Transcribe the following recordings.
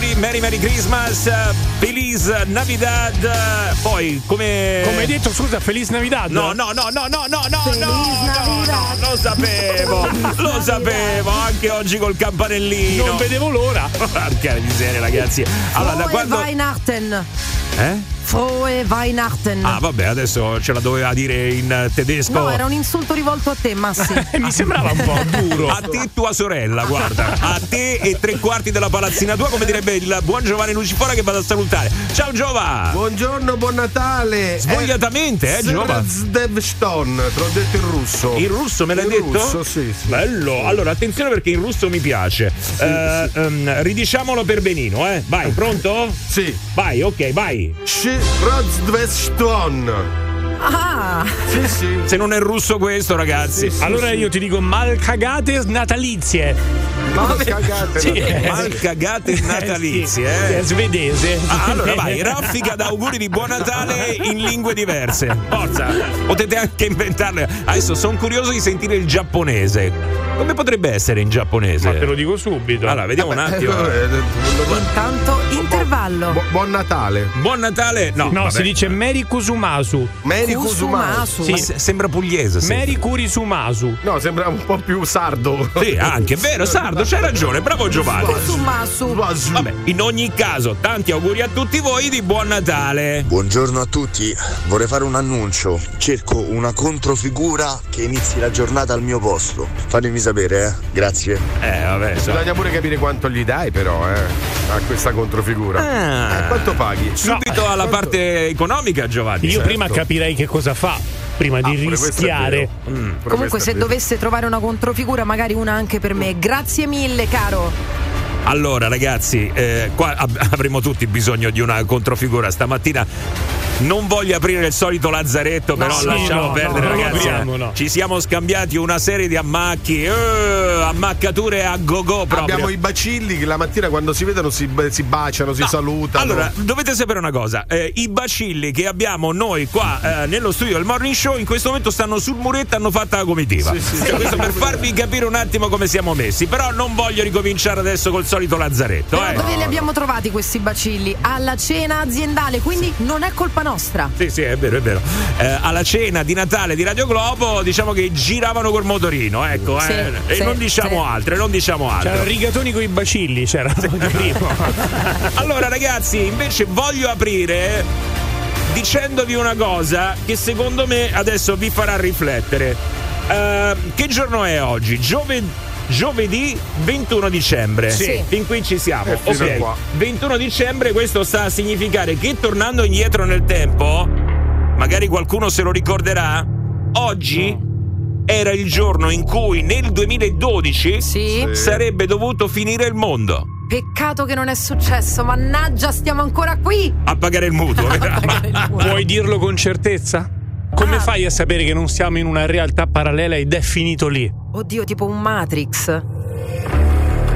auguri, Merry Merry Christmas, Feliz Navidad. Poi come. Come hai detto, scusa, Feliz Navidad? No, no, no, no, no, no, no, Feliz no, Navidad. no, lo sapevo, lo sapevo, anche oggi col campanellino. Non vedevo l'ora. Porca miseria, ragazzi. Allora, da quando. Weihnachten. Eh? Frohe Weihnachten. Ah, vabbè, adesso ce la doveva dire in tedesco. No, era un insulto rivolto a te, Massi. Mi sembrava un po' duro. A te e tua sorella, guarda. A te e tre quarti della palazzina tua, come direbbe il buon Giovanni Lucifora che vado a salutare. Ciao Giova! Buongiorno, buon Natale. Svogliatamente, eh, Giova? Zdevston, te l'ho detto in russo. In russo me l'hai In detto? russo, sì, sì. Bello. Allora, attenzione perché in russo mi piace. Eh, ehm, ridiciamolo per benino, eh. Vai, pronto? Sì. Vai, ok, vai. Rotz Dves Ston. Ah, Sì, sì. Se non è russo questo, ragazzi. Allora io ti dico malcagate natalizie. Ma cagate. Sì. Natale. Mal cagate natalizie, È eh. svedese. Ah, allora vai, raffica d'auguri di buon Natale in lingue diverse. Forza, potete anche inventarle. Adesso sono curioso di sentire il giapponese. Come potrebbe essere in giapponese? Ma te lo dico subito. Allora, vediamo un attimo. Eh, eh, intanto intervallo. bu- Buon Natale. Buon Natale. No, No, vabbè. si dice Meri Kusumasu. Meri Kusumasu. Kusumasu. Ma se- sembra pugliese. sembra. Meri Kurisumasu. No, sembra un po' più sardo. Sì, anche, vero, Sardo, c'hai ragione, bravo Giovanni. Kusumasu. Vabbè, in ogni caso, tanti auguri a tutti voi di buon Natale. Buongiorno a tutti, vorrei fare un annuncio. Cerco una controfigura che inizi la giornata al mio posto. Fatemi sapere, eh. Grazie. Eh, vabbè, so. Bisogna pure capire quanto gli dai, però, eh, a questa controfigura. Ah. Eh, quanto paghi? Subito alla parte economica, Giovanni. Io prima capirei che cosa fa. Prima di Ah, è rischiare. Mm, Comunque, se dovesse trovare una controfigura, magari una anche per me. Grazie mille, caro. Allora, ragazzi, eh, qua ab- avremo tutti bisogno di una controfigura stamattina. Non voglio aprire il solito lazzaretto, però sì, lasciamo no, perdere, no, no, ragazzi. apriamo, no. Ci siamo scambiati una serie di ammacchi, eh, ammaccature a go-go proprio. Abbiamo i bacilli che la mattina quando si vedono si, si baciano, si No, salutano. Allora, dovete sapere una cosa: eh, i bacilli che abbiamo noi qua eh, nello studio del morning show in questo momento stanno sul muretto e hanno fatto la comitiva. Sì, sì, Cioè, sì. questo per farvi capire un attimo come siamo messi. Però non voglio ricominciare adesso col solito lazzaretto. Però Eh. dove li abbiamo trovati questi bacilli? Alla cena aziendale, quindi non è colpa nostra. Sì, sì, è vero, è vero. Eh, alla cena di Natale di Radio Globo, diciamo che giravano col motorino, ecco, Sì, eh. e sì, non diciamo sì. altre, non diciamo C'erano altre. rigatoni con i bacilli, c'era. Allora, ragazzi, invece voglio aprire dicendovi una cosa che secondo me adesso vi farà riflettere. Eh, che giorno è oggi? Giove- Giovedì 21 dicembre. Sì. Fin qui ci siamo. Eh, ok. qua. 21 dicembre, questo sta a significare che tornando indietro nel tempo, magari qualcuno se lo ricorderà, oggi era il giorno in cui nel 2012 Sì. sarebbe dovuto finire il mondo. Peccato che non è successo, mannaggia, stiamo ancora qui. A pagare il mutuo. Ma- Puoi dirlo con certezza? Come Ah. fai a sapere che non siamo in una realtà parallela ed è finito lì? Oddio, tipo un Matrix.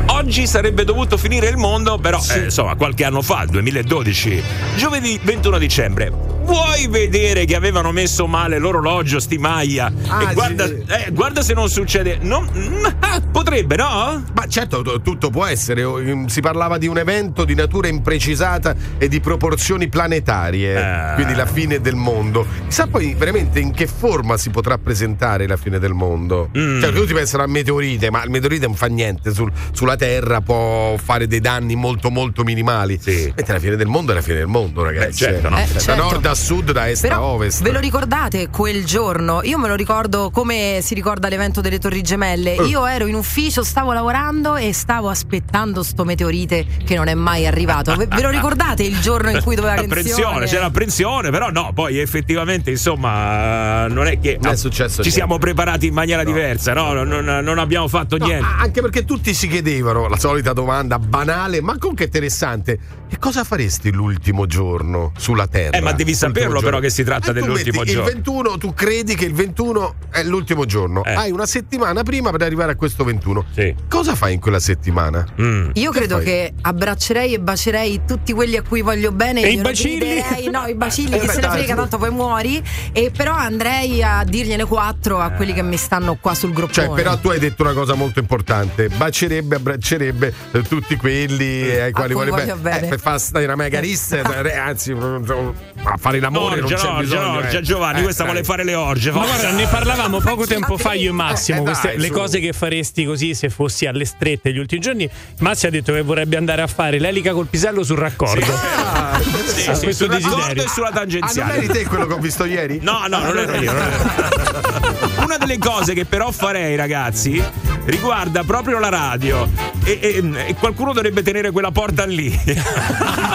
Oggi sarebbe dovuto finire il mondo, però eh, insomma, qualche anno fa, il 2012, giovedì 21 dicembre. Vuoi vedere che avevano messo male l'orologio, sti Maia? Ah, e guarda, sì. eh, guarda se non succede. Non, ah, potrebbe, no? Ma certo, t- tutto può essere. Si parlava di un evento di natura imprecisata e di proporzioni planetarie, Eh. quindi la fine del mondo. Chissà poi veramente in che forma si potrà presentare la fine del mondo. Mm. Cioè, tutti pensano al meteorite, ma il meteorite non fa niente sul- sulla Terra, può fare dei danni molto molto minimali. Sì. Mentre la fine del mondo è la fine del mondo, ragazzi. Beh, certo, no? Eh, Da certo. nord a sud, da est a Però ovest. ve lo ricordate quel giorno? Io me lo ricordo come si ricorda l'evento delle Torri Gemelle. Eh. Io ero in ufficio, stavo lavorando e stavo aspettando sto meteorite che non è mai arrivato. Ve, ve lo ricordate il giorno in cui doveva Apprensione, c'era apprensione, però no, poi effettivamente, insomma, non è che Non è successo ci niente. siamo preparati in maniera No. diversa, no? Non, non abbiamo fatto No, niente. anche perché tutti si chiedevano la solita domanda banale, ma comunque interessante. Che cosa faresti l'ultimo giorno sulla Terra? Eh, ma devi saperlo giorno. però che si tratta Eh, dell'ultimo metti giorno. Il 21, tu credi che il 21 è l'ultimo giorno. Eh. Hai una settimana prima per arrivare a questo 21. Sì. Cosa fai in quella settimana? Mm. Io credo fai? che abbraccerei e bacerei tutti quelli a cui voglio bene. E i bacilli? No, i bacilli, Eh, che beh, se ne frega, tanto poi muori. E però andrei a dirgliene quattro a quelli che mi stanno qua sul groppone. Cioè, però tu hai detto una cosa molto importante: bacerebbe, abbraccerebbe eh, tutti quelli ai quali voglio bene. Eh, fare stare una mega rissa, eh, anzi, a fare l'amore non Orgia, c'è orgia, bisogno. orgia, eh. Giovanni, Eh, questa dai. vuole fare le orge. Ma guarda, ne parlavamo poco tempo fa io e Massimo. Eh, eh, queste- dai, le su. cose che faresti così se fossi alle strette gli ultimi giorni. Massimo ha detto che vorrebbe andare a fare l'elica col pisello sul raccordo. Ah, Sì, a sì, questo sul raccordo desiderio. e sulla ah, non tangenziale. eri te quello che ho visto ieri? No, no, non ero io. non ero- Una delle cose che però farei, ragazzi, riguarda proprio la radio. E, e- e qualcuno dovrebbe tenere quella porta lì.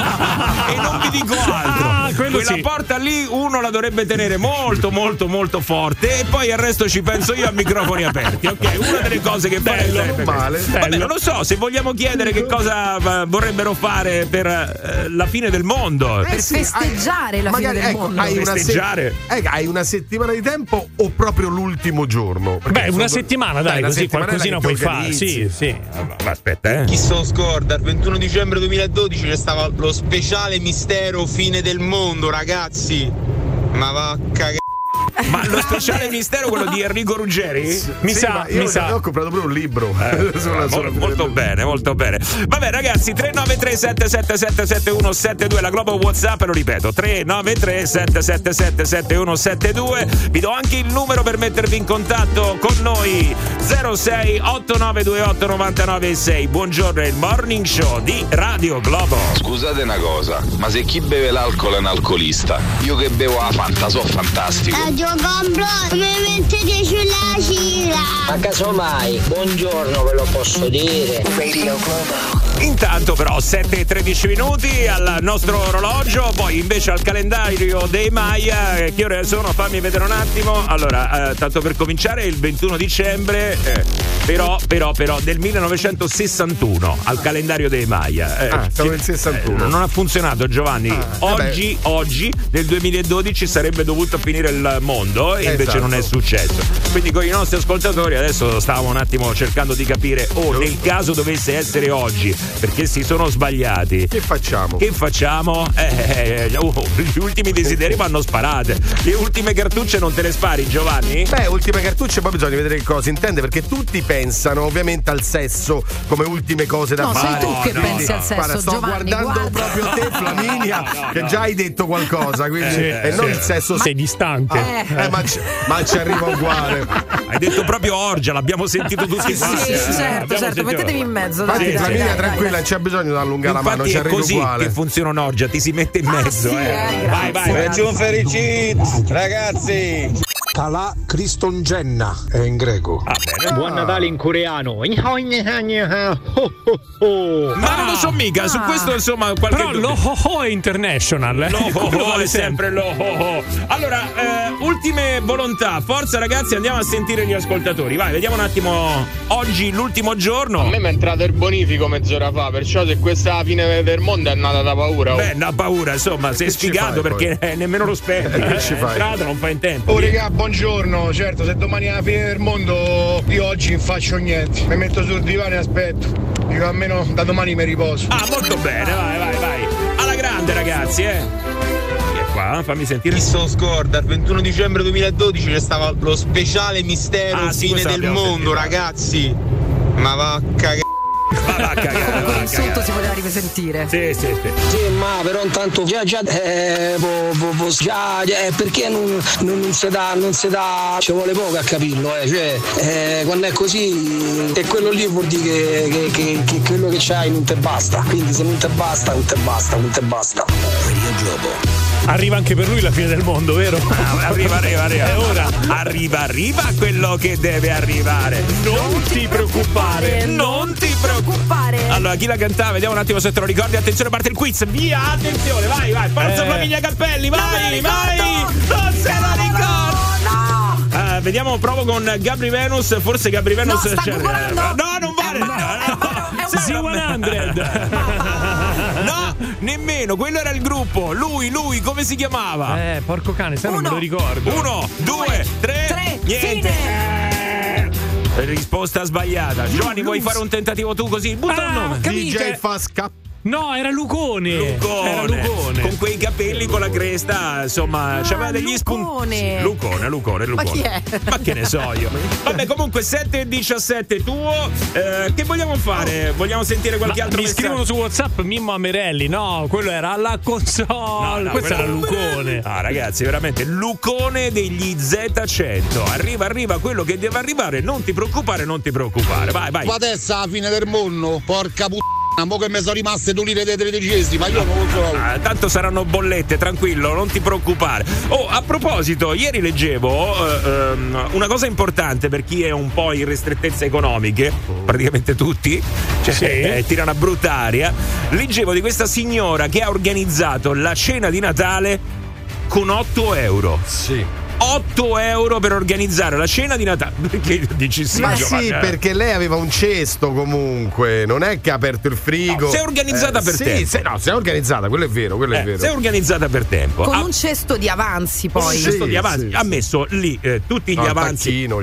e non vi dico altro. Ah, quella sì. porta lì uno la dovrebbe tenere molto, molto, molto forte. E poi al resto ci penso io a microfoni aperti. Ok, una delle cose che Bello, non male. Vabbè, Bello. non lo so, se vogliamo chiedere che cosa eh, vorrebbero fare per eh, la fine del mondo. Per festeggiare la fine magari, del ecco, mondo. Hai una, se- Festeggiare. eh, hai una settimana di tempo o proprio l'ultimo giorno? Perché Beh, una sono- settimana, dai, una così qualcosina puoi fare. Sì, sì. Ma aspetta, eh. Chi se lo scorda, il 21 dicembre 2012 c'è stato lo speciale mistero fine del mondo, ragazzi. Ma va a cagare. Ma lo speciale mistero quello di Enrico Ruggeri? Mi Sì, sa, mi sa. ho comprato pure un libro sulla- Mo- sulla- molto bene, molto bene. Vabbè, ragazzi, 393 777 7172 la Globo WhatsApp, lo ripeto, 393 777 7172. Vi do anche il numero per mettervi in contatto con noi 06 8928 996. Buongiorno, è il morning show di Radio Globo. Scusate una cosa, ma se chi beve l'alcol è un alcolista, io che bevo la Fanta so fantastico. Radio compro mi mettete sulla cila. Ma casomai, buongiorno ve lo posso dire. Intanto però 7 e 13 minuti al nostro orologio, poi invece al calendario dei Maya, eh, che ore sono? Fammi vedere un attimo. Allora, eh, tanto per cominciare il 21 dicembre, eh, però, però, però del 1961 al calendario dei Maya. Eh, Ah, sì, nel 61. eh, non ha funzionato Giovanni. Ah, oggi, oggi, nel 2012 sarebbe dovuto finire il mondo e invece Esatto. non è successo. Quindi con i nostri ascoltatori adesso stavamo un attimo cercando di capire, oh, nel caso dovesse essere oggi, perché si sono sbagliati. Che facciamo? Che facciamo? Eh, eh, oh, gli ultimi desideri vanno sparate. Le ultime cartucce non te le spari, Giovanni? Beh, ultime cartucce, poi bisogna vedere che cosa si intende, perché tutti pensano ovviamente al sesso come ultime cose da No, sei fare. tu che Quindi, pensi al sesso, guarda, sto Giovanni, guardando guarda. proprio te, Flaminia, che già hai detto qualcosa, quindi Sì, e non il sesso Sei distante. Eh. Eh, ma, ci, ma ci arriva uguale. Hai detto proprio orgia, l'abbiamo sentito tutti Sì, quanti. sì, eh. certo, certo, mettetevi in mezzo. Infatti, dai, dai, Flaminia, dai, tranquilla, dai. non c'è bisogno di allungare la mano, Infatti ci è arriva così uguale. che funziona un'orgia, ti si mette in mezzo. sì, eh. eh, vai, vai. Ragion Fericit, ragazzi. Talà Cristongenna è in greco. Ah, bene. Buon Natale in coreano. Ma non lo so mica, su questo insomma qualche Però lo ho ho è international. eh. Lo ho ho vale è sempre lo ho ho. Allora, eh, ultime volontà. Forza ragazzi, andiamo a sentire gli ascoltatori. Vai, vediamo un attimo. Oggi l'ultimo giorno. A me mi è entrato il bonifico mezz'ora fa, perciò se questa fine del mondo è nata da paura. oh. Beh, una paura, insomma, sei sfigato fai, perché eh, nemmeno lo. Che ci È fai? entrato, non fa in tempo. Oh regà, buongiorno, certo se domani è la fine del mondo io oggi non faccio niente, mi metto sul divano e aspetto, dico almeno da domani mi riposo. Ah, molto bene, vai, vai, vai. Alla grande, ragazzi, eh. Qua? Fammi sentire. Lo scorda, il 21 dicembre 2012 c'è stato lo speciale mistero Ah, fine del mondo, sentito. ragazzi. Ma va a cagare. Va, a cagare, L'insulto si poteva risentire. Sì, sì, sì. Sì, ma però intanto già già eh, vo- vo- vo- già, eh, perché non, non, non si dà, non si dà, ci vuole poco a capirlo, eh, cioè eh, quando è così è quello lì vuol dire che, che- che- che quello che c'hai non te basta, quindi se non te basta, non te basta, non te basta. Arriva anche per lui la fine del mondo, vero? Ah, Arriva, arriva, arriva. È ora. Arriva, arriva quello che deve arrivare. Non ti preoccupare, non ti preoccupare. Allora, chi la cantava? Vediamo un attimo se te lo ricordi. Attenzione, parte il quiz. Via, attenzione, vai, vai. Forza Eh. Flaminia Cappelli, vai, vai. Non se lo ricordo. Eh, vediamo, provo con Gabri Venus. Forse Gabri Venus. No, googolando. No, non vale. È vero, è vero, è Sì, vero. sì, 100. No, nemmeno, quello era il gruppo. Lui, lui, come si chiamava? Eh, porco cane, sai, non me lo ricordo. Uno, due, tre, Tre, niente. fine. Risposta sbagliata. Giovanni, vuoi fare un tentativo tu così? Butta un Ah, nome. ho capito. DJ fa scap- No, era Lucone. Era Lucone. Lucone. Con quei capelli con la cresta, insomma, c'aveva degli spunti. Lucone. Lucone, Lucone, Ma Lucone. chi è? Ma che ne so io. Vabbè, comunque 7 e 17 tuo. Eh, che vogliamo fare? Vogliamo sentire qualche Ma altro mi messaggio? scrivono su WhatsApp Mimmo Amerelli. No, quello era alla console. No, Questo era Lucone. Ah, ragazzi, veramente Lucone degli Z100. Arriva, arriva quello che deve arrivare. Non ti preoccupare, non ti preoccupare. Vai, vai. adesso alla fine del mondo, porca puttana, mo che mi sono rimaste due lire dei tredicesimi, ma io non lo so. Ah, tanto saranno bollette, tranquillo, non ti preoccupare. Oh, a proposito, ieri leggevo eh, ehm, una cosa importante per chi è un po' in ristrettezze economiche, praticamente tutti, cioè Sì. eh, tira una brutta aria. Leggevo di questa signora che ha organizzato la cena di Natale con 8 euro. Sì. 8 euro per organizzare la cena di Natale. Perché dici sì, Ma Giovanni, sì, eh? perché lei aveva un cesto comunque, non è che ha aperto il frigo. No, si è organizzata per sì, tempo. sì, no, si è organizzata, quello è vero, quello è Eh, vero. si è organizzata per tempo. Con Ha- un cesto di avanzi un poi. Sì, cesto di avanzi. sì, ha messo lì eh, tutti gli No, il avanzi. tacchino.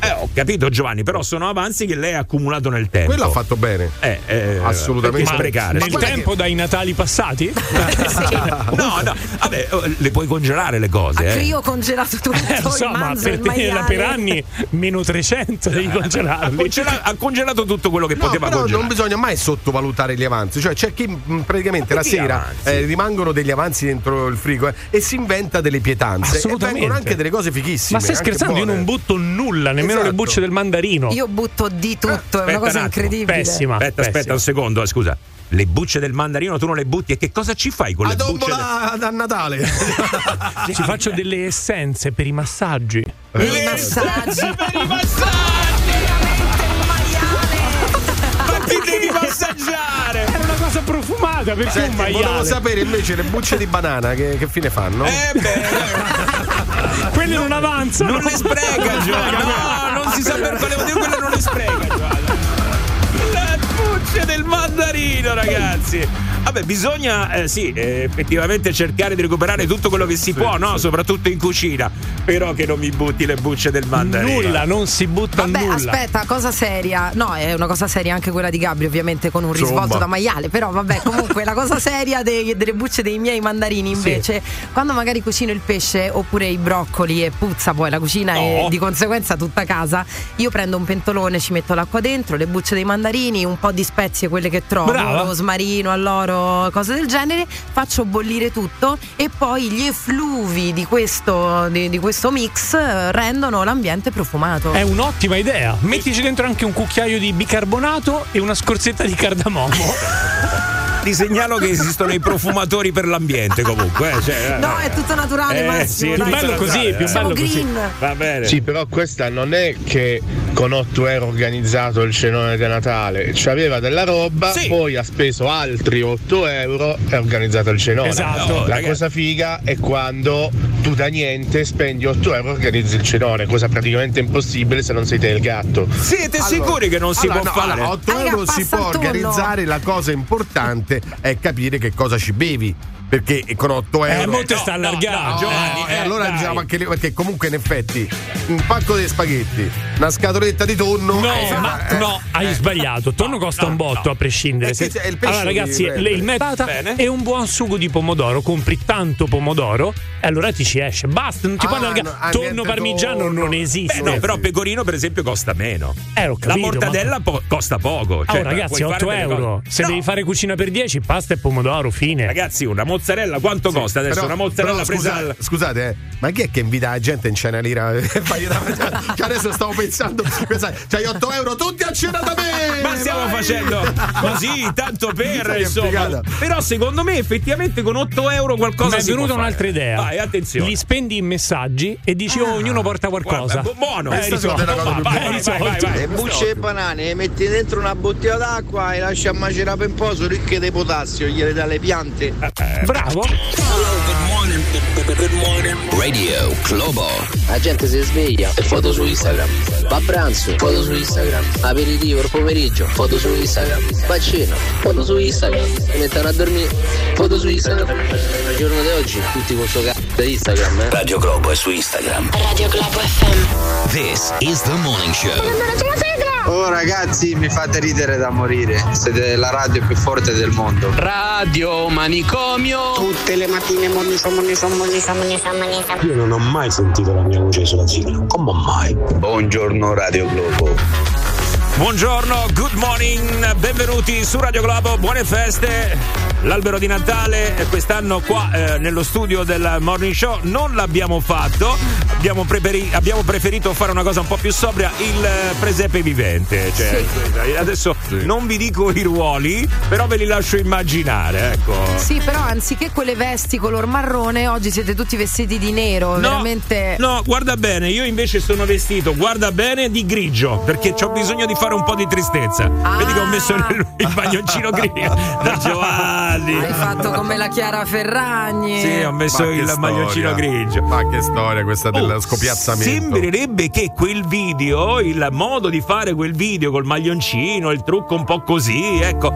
Eh, ho capito Giovanni, però sono avanzi che lei ha accumulato nel tempo. Quello ha fatto bene. Eh, eh, Assolutamente. sprecare? Nel Ma guarda tempo dai Natali passati? che- No, no, vabbè, oh, le puoi congelare le cose. Eh. crio congelato tutto, Eh, lo so, il ma manzo, per il te maiale. per anni meno 300 devi Ha, congelarli. congela- ha congelato tutto quello che No, poteva però congelare. non bisogna mai sottovalutare gli avanzi. Cioè, c'è chi mh, praticamente la sera eh, rimangono degli avanzi dentro il frigo eh, e si inventa delle pietanze. E Assolutamente. vengono anche delle cose fighissime. Ma stai scherzando? Io buone. non butto nulla, nemmeno le Esatto. bucce del mandarino. Io butto di tutto, è Aspetta una un cosa attimo. incredibile. Pessima. Aspetta, aspetta pessima. un secondo, eh, scusa. Le bucce del mandarino tu non le butti e che cosa ci fai con A le bucce? del- dombola da Natale. Ci faccio delle essenze per i massaggi. Per Le i massaggi. per i massaggi! Ma ti devi massaggiare! Era una cosa profumata perché Senti, un volevo maiale. sapere invece le bucce di banana che, che fine fanno? Eh beh, Quelle non avanzano. non le spreca Giovanni. No, non si sa per quale motivo quelle non le spreca del mandarino, ragazzi. Vabbè, bisogna eh, sì, eh, effettivamente cercare di recuperare tutto quello che si può, no? Soprattutto in cucina. Però che non mi butti le bucce del mandarino. Nulla, non si butta Vabbè, nulla. aspetta, cosa seria. No, è una cosa seria anche quella di Gabri, ovviamente, con un risvolto Insomma. da maiale. Però, vabbè, comunque, la cosa seria dei- delle bucce dei miei mandarini, invece, quando magari cucino il pesce oppure i broccoli e puzza poi la cucina No. e di conseguenza tutta casa, io prendo un pentolone, ci metto l'acqua dentro, le bucce dei mandarini, un po' di spezie, quelle che trovo, Brava. rosmarino, alloro, cose del genere, faccio bollire tutto e poi gli effluvi di questo, di, di questo mix eh, rendono l'ambiente profumato. È un'ottima idea. Mettici dentro anche un cucchiaio di bicarbonato e una scorzetta di cardamomo. Ti segnalo che esistono i profumatori per l'ambiente comunque. eh, cioè, No, è tutto naturale, Eh, Massimo. sì, è bello così, più eh. Siamo bello così. green. Va bene. Sì, però questa non è che con 8 euro organizzato il cenone di Natale, c'aveva della roba, Sì. poi ha speso altri 8 euro e ha organizzato il cenone. Esatto. No, La ragazzi. cosa figa è quando tu da niente spendi 8 euro e organizzi il cenone, cosa praticamente impossibile se non sei te il gatto. Siete sicuri che non si Allora, può no, fare? allora, 8 Raga, euro si può organizzare, la cosa importante è capire che cosa ci bevi. Perché con 8 Eh, euro. mo te no, sta no, allargando. no, Giovanni, Eh, eh, allora dai. diciamo anche lì, perché comunque in effetti un pacco di spaghetti, una scatoletta di tonno. No, eh, ma eh, no, hai sbagliato. Tonno costa no, un botto no. a prescindere. Eh, Se- c'è il pesce allora, ragazzi, le- il metata e un buon sugo di pomodoro. Compri tanto pomodoro e allora ti ci esce. Basta, non ti Ah, puoi allargare. no, ah, tonno parmigiano tonno. non Beh, esiste. no, sì. però pecorino, per esempio, costa meno. Eh, ho La capito, mortadella po- costa poco. ma- Cioè, oh, ragazzi, puoi fare 8 delle euro. Se No, devi fare cucina per 10, pasta e pomodoro, fine. Ragazzi, una mozzarella quanto costa adesso? Però- una mozzarella però presa scusate, al- scusate, eh, ma chi è che invita la gente in cena lira? Cioè, adesso stavo pensando, pensate, c'hai 8 euro tutti a cena da me! Ma stiamo vai! facendo così, tanto per, insomma. Però secondo me effettivamente con 8 euro qualcosa Mi è venuta un'altra idea. Vai, attenzione. Li spendi in messaggi e dici, oh, ognuno porta qualcosa. Guarda, bu- buono. Eh, risolto. la cosa Vai. Vai, vai, vai. Le bucce e banane le metti dentro una bottiglia d'acqua e lasci a macerare per un po', sono ricche di potassio, gliele dà le piante. Bravo. Radio Globo. La gente si sveglia e foto su Instagram. Va a pranzo, foto su Instagram. Aperitivo il pomeriggio, foto su Instagram. Va a cena, foto su Instagram. Si mettono a dormire, foto su Instagram. Il giorno di oggi, tutti con sto cazzo di Instagram, eh. Radio Globo è su Instagram. Radio Globo FM. This is the morning show. Oh ragazzi, mi fate ridere da morire. Siete la radio più forte del mondo. Radio Manicomio. Tutte le mattine moniso, moniso, moniso, moniso, moniso. Io non ho mai sentito la mia voce sulla sigla. Come mai? Buongiorno Radio Globo. Buongiorno, good morning, benvenuti su Radio Globo, buone feste. L'albero di Natale quest'anno qua eh, nello studio del Morning Show non l'abbiamo fatto, abbiamo, preperi- abbiamo preferito fare una cosa un po' più sobria, il presepe vivente. Cioè, Adesso non vi dico i ruoli, però ve li lascio immaginare. Ecco. Sì, però anziché quelle vesti color marrone, oggi siete tutti vestiti di nero, veramente. No, guarda bene, io invece sono vestito, guarda bene, di grigio, perché ho bisogno di fare un po' di tristezza. Vedi che ho messo il, il bagnoncino grigio da Giovanni. Hai fatto come la Chiara Ferragni. Sì, ho messo il storia. maglioncino grigio. Ma che storia questa dello Oh, scopiazzamento. Sembrerebbe che quel video, il modo di fare quel video col maglioncino, il trucco un po' così, ecco.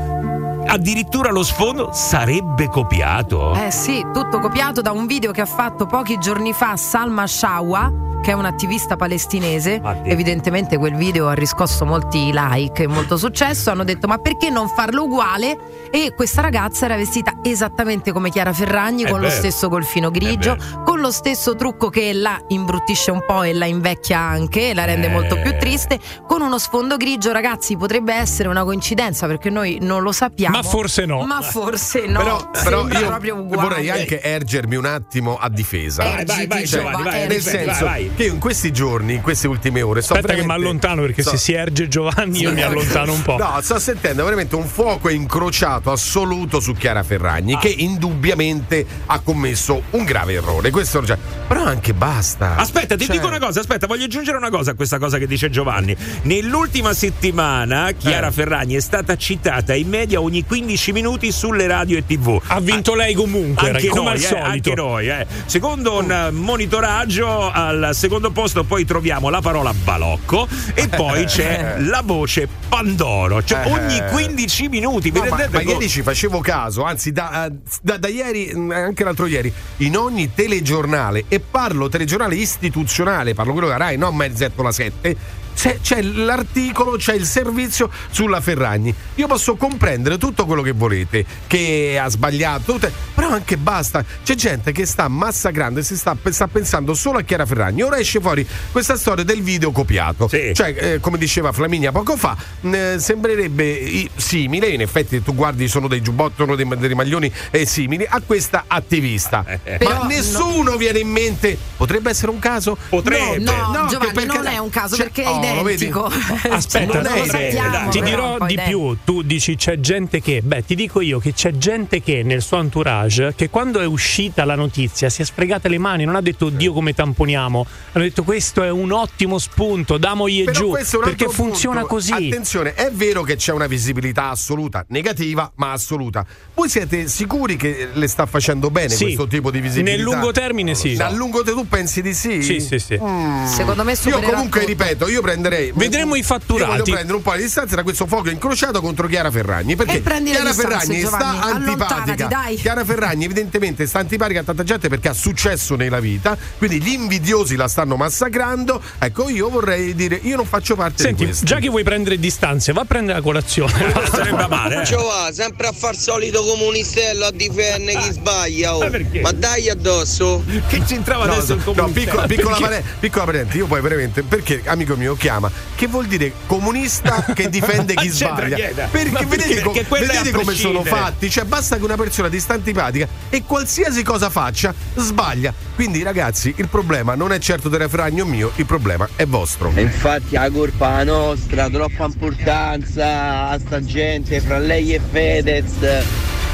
Addirittura lo sfondo sarebbe copiato. Eh sì, tutto copiato da un video che ha fatto pochi giorni fa Salma Shawa, che è un'attivista palestinese. Evidentemente quel video ha riscosso molti like e molto successo. Hanno detto ma perché non farlo uguale? E questa ragazza era vestita esattamente come Chiara Ferragni, Eh con lo beh. stesso golfino grigio, Eh con lo stesso trucco che la imbruttisce un po' e la invecchia anche, e la rende molto più triste, con uno sfondo grigio. Ragazzi, potrebbe essere una coincidenza perché noi non lo sappiamo. Ma forse no. Ma forse no. Però, però io proprio uguale. vorrei anche ergermi un attimo a difesa. Vai, vai, vai, Cioè, Giovanni, vai, nel vai, senso vai, vai. Che io in questi giorni, in queste ultime ore, sto Aspetta che mi allontano perché sto- se si erge Giovanni io mi allontano un po'. No, sto sentendo veramente un fuoco incrociato assoluto su Chiara Ferragni, che indubbiamente ha commesso un grave errore. Questo cioè, però anche basta. Aspetta, ti Cioè, dico una cosa, aspetta, voglio aggiungere una cosa a questa cosa che dice Giovanni. Nell'ultima settimana Chiara Eh. Ferragni è stata citata in media ogni 15 minuti sulle radio e tv. Ha vinto lei comunque, Anche come noi, al eh, solito. anche noi, eh. Secondo un monitoraggio, al secondo posto poi troviamo la parola balocco e poi c'è la voce Pandoro. Cioè Eh. ogni 15 minuti. No, ma, ma ieri ci facevo caso, anzi da, eh, da- da ieri, mh, anche l'altro ieri, in ogni telegiornale, e parlo telegiornale istituzionale, parlo quello che Rai, non mezzetto la 7, c'è, c'è l'articolo, c'è il servizio sulla Ferragni. Io posso comprendere tutto quello che volete, che ha sbagliato, però anche basta. C'è gente che sta massacrando e si sta, sta pensando solo a Chiara Ferragni. Ora esce fuori questa storia del video copiato. Cioè, eh, come diceva Flaminia poco fa, eh, sembrerebbe i- simile, in effetti tu guardi sono dei giubbotti, sono dei, dei maglioni eh, simili a questa attivista. Però Ma nessuno viene in mente, potrebbe essere un caso? Potrebbe. No, No, Giovanni, che perché- non è un caso Cioè, perché oh? Identico. Aspetta, non lo sappiamo, ti dirò di identico. più. Tu dici c'è gente che, beh, ti dico io che c'è gente che nel suo entourage, che quando è uscita la notizia si è sfregata le mani, non ha detto Dio come tamponiamo, hanno detto questo è un ottimo spunto, damogli Però giù, perché funziona punto. così. Attenzione, è vero che c'è una visibilità assoluta, negativa, ma assoluta. Voi siete sicuri che le sta facendo bene Sì. questo tipo di visibilità? Nel lungo termine sì. A lungo termine tu pensi di sì? Sì, sì, sì. Secondo me Io comunque tutto. ripeto, io prenderei. Vedremo i fatturati. Io voglio prendere un po' di distanza da questo fuoco incrociato contro Chiara Ferragni. Perché E Chiara Ferragni Giovanni, sta antipatica. dai. Chiara Ferragni, evidentemente, sta antipatica a tanta gente perché ha successo nella vita. Quindi gli invidiosi la stanno massacrando. Ecco, io vorrei dire, io non faccio parte Senti, di questo. già che vuoi prendere distanze, va a prendere la colazione. sarebbe male, eh. Ciò va, sempre a far solito comunistello a difendere chi sbaglia. oh. Ma perché? Ma dai addosso. Che c'entrava No, adesso no, il no, comunista? piccola, piccola, Perché? pare- piccola parente, io poi veramente perché amico mio chiama? Che vuol dire comunista che difende chi sbaglia? perché Ma vedete, perché? co- Perché quello è vedete come sono fatti? Cioè basta che una persona ti sta antipatica e qualsiasi cosa faccia sbaglia. Quindi ragazzi il problema non è certo del refragno mio il problema è vostro. E infatti la colpa è nostra, troppa importanza a sta gente fra lei e Fedez.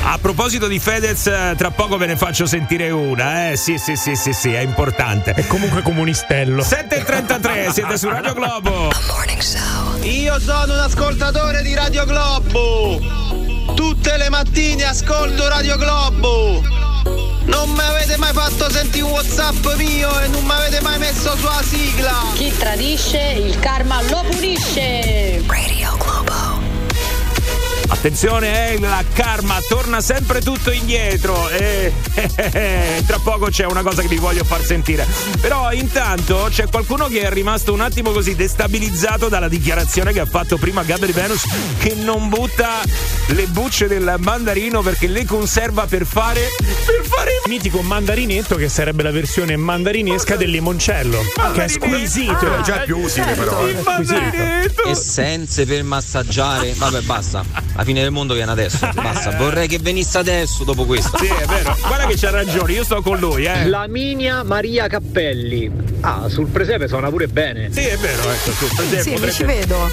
A proposito di Fedez, eh, tra poco ve ne faccio sentire una, eh? Sì, sì, sì, sì, sì, è importante. È comunque comunistello. 7.33, siete su Radio Globo. Io sono un ascoltatore di Radio Globo. Tutte le mattine ascolto Radio Globo. Non mi avete mai fatto sentire un WhatsApp mio e non mi avete mai messo sulla sigla. Chi tradisce, il karma lo punisce. Radio Globo. Attenzione, eh, la karma torna sempre tutto indietro e tra poco c'è una cosa che vi voglio far sentire. Però intanto c'è qualcuno che è rimasto un attimo così destabilizzato dalla dichiarazione che ha fatto prima Gabriel Venus che non butta le bucce del mandarino perché le conserva per fare per fare il mitico mandarinetto che sarebbe la versione mandarinesca del limoncello, che è squisito. Ah, già più utile però. Il mandarinetto. Essenze per massaggiare. Vabbè, basta. La fine del mondo viene adesso. Basta. Vorrei che venisse adesso dopo questo. Sì, è vero. Guarda che c'ha ragione, io sto con lui, eh. Laminia Maria Cappelli. Ah, sul presepe suona pure bene. Sì, è vero, ecco, sul presepe Sì, mi potrebbe- ci vedo.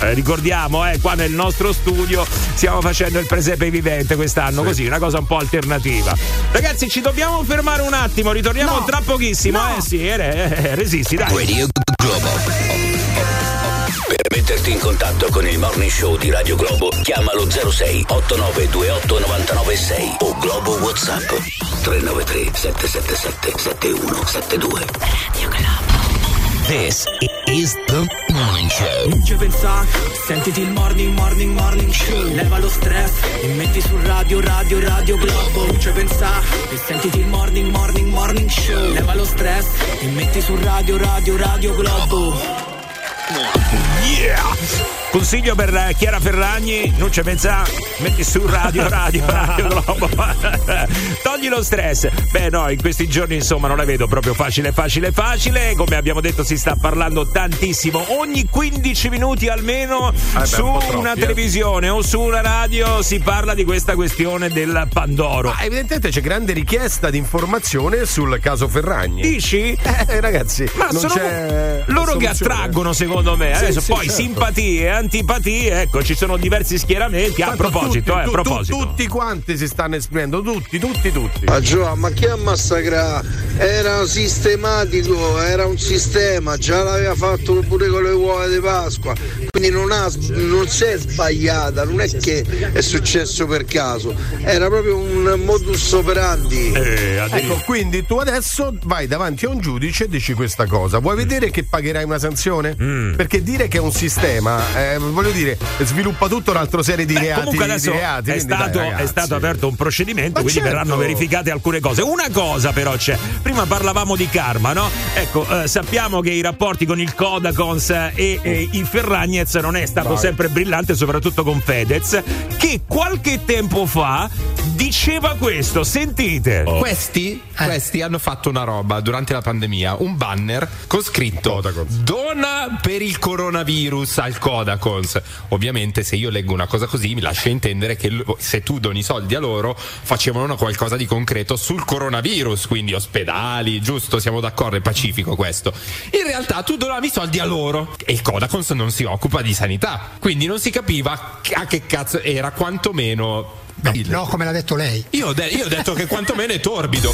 Eh, ricordiamo, eh, qua nel nostro studio stiamo facendo il presepe vivente quest'anno, così, una cosa un po' alternativa. Ragazzi, ci dobbiamo fermare un attimo, ritorniamo tra pochissimo. Eh sì, eh, eh, resisti, dai. Radio Globo. Metterti in contatto con il morning show di Radio Globo, chiamalo 06 8928 996 o Globo WhatsApp 393 777 7172. Radio Globo. This is the morning show. Non ci pensa, sentiti il morning, morning, morning show. Leva lo stress e metti su radio, radio, radio globo. Non ci pensa, e sentiti il morning, morning, morning show. Leva lo stress e metti su radio, radio, radio globo. Yeah! Consiglio per eh, Chiara Ferragni, non ci pensa, metti su radio, radio, radio Globo. Togli lo stress. Beh, no, in questi giorni insomma non la vedo proprio facile, facile, facile. Come abbiamo detto, si sta parlando tantissimo. Ogni 15 minuti almeno beh, su un troppi, una eh. televisione o su una radio si parla di questa questione del Pandoro. Ma evidentemente c'è grande richiesta di informazione sul caso Ferragni. Dici? Eh, ragazzi, Ma sono c'è loro che attraggono, secondo me. Sì, Adesso sì, poi certo. simpatie, antipatie, ecco, ci sono diversi schieramenti. A Tanto proposito, tutti, eh, a proposito. tutti quanti si stanno esprimendo, tutti, tutti, tutti. Ma Gio, ma chi ha massacrato? Era sistematico, era un sistema, già l'aveva fatto pure con le uova di Pasqua, quindi non, ha, non si è sbagliata, non è che è successo per caso, era proprio un modus operandi. Eh, Ecco, quindi tu adesso vai davanti a un giudice e dici questa cosa. Vuoi vedere che pagherai una sanzione? Mm. Perché dire che è un sistema, eh, voglio dire, sviluppa tutta un'altra serie di Beh, reati. comunque adesso reati, è, quindi dai, stato, è stato aperto un procedimento, Ma quindi certo. verranno verificate alcune cose. Una cosa però c'è, prima parlavamo di karma, no? Ecco, eh, sappiamo che i rapporti con il Kodakons e, e il Ferragnez non è stato Vai. sempre brillante, soprattutto con Fedez, che qualche tempo fa diceva questo, sentite. Questi, questi hanno fatto una roba durante la pandemia, un banner con scritto Dona per il coronavirus al Kodakons. Ovviamente se io leggo una cosa così mi lascia intendere che se tu doni soldi a loro facevano qualcosa di concreto sul coronavirus, quindi ospedali, giusto? Siamo d'accordo, è pacifico questo. In realtà tu donavi soldi a loro e il Kodakons non si occupa di sanità, quindi non si capiva a che cazzo era quantomeno... il- No, come l'ha detto lei. io ho, de- io ho detto che quantomeno è torbido.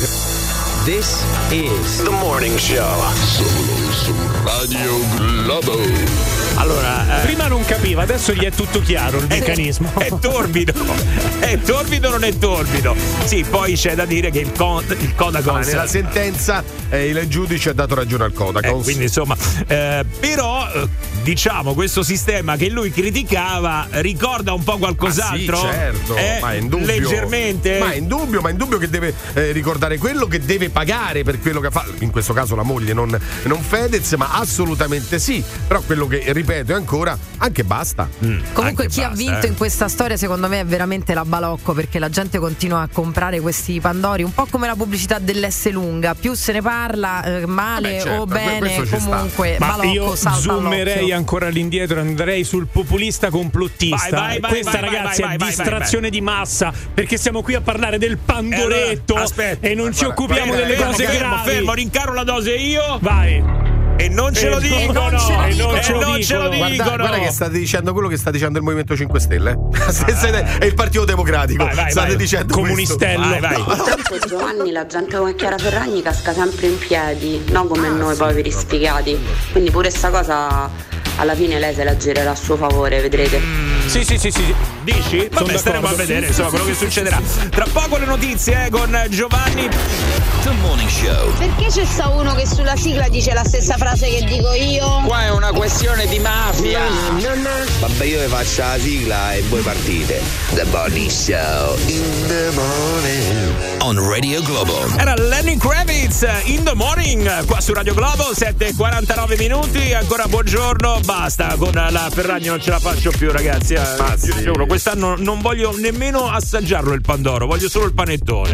This is the morning show. Solo su Radio Globo. Allora, eh, Prima non capiva, adesso gli è tutto chiaro il meccanismo. È torbido, è torbido o non è torbido? Sì, poi c'è da dire che il, co- il Ah, Kodakons nella sentenza eh, il giudice ha dato ragione al Eh, Kodakons. quindi insomma, eh, però eh, diciamo questo sistema che lui criticava ricorda un po' qualcos'altro? Ma sì, certo, Eh, ma è indubbio. Leggermente? Ma è indubbio, ma è indubbio che deve eh, ricordare quello che deve pagare per quello che fa. In questo caso la moglie, non, non Fedez, ma assolutamente sì. Però quello che ripeto è ancora anche basta. Comunque Anche chi ha basta, vinto eh. in questa storia secondo me è veramente la balocco perché la gente continua a comprare questi pandori un po' come la pubblicità dell'S lunga, più se ne parla eh, male Vabbè, certo, o bene ci sta. comunque Ma balocco io salta zoomerei all'occhio. ancora all'indietro, andrei sul populista complottista. Vai, vai, vai, Questa, vai, ragazzi, vai, è vai, vai, distrazione di massa perché siamo qui a parlare del pandoretto Eh, allora, aspetta, e non ci occupiamo delle cose fermo, gravi. fermo, rincaro la dose io. Vai. E non ce E lo non- dicono, non ce lo e dicono. non ce lo dicono. Guarda, guarda che state dicendo quello che sta dicendo il Movimento 5 Stelle. La stessa idea. È il Partito Democratico. Vai, vai, state vai. dicendo Comunistello. Vai, vai. Tanto Giovanni, la gente come Chiara Ferragni casca sempre in piedi, non come noi poveri sfigati. Quindi pure sta cosa alla fine lei se la girerà a suo favore, vedrete. Sì, sì, sì, sì. Dici? Vabbè, Sono staremo a vedere Sì, insomma sì, quello sì, che sì, succederà. Tra poco le notizie eh, con Giovanni. The Morning Show. Perché c'è sta uno che sulla sigla dice la stessa frase che dico io? Qua è una questione di mafia. Vabbè, io vi faccio la sigla e voi partite. The Morning Show. In the morning. On Radio Globo. Era Lenny Kravitz in the morning qua su Radio Globo 7:49 minuti ancora buongiorno basta con la Ferragni non ce la faccio più ragazzi eh. Io giuro, quest'anno non voglio nemmeno assaggiarlo il pandoro voglio solo il panettone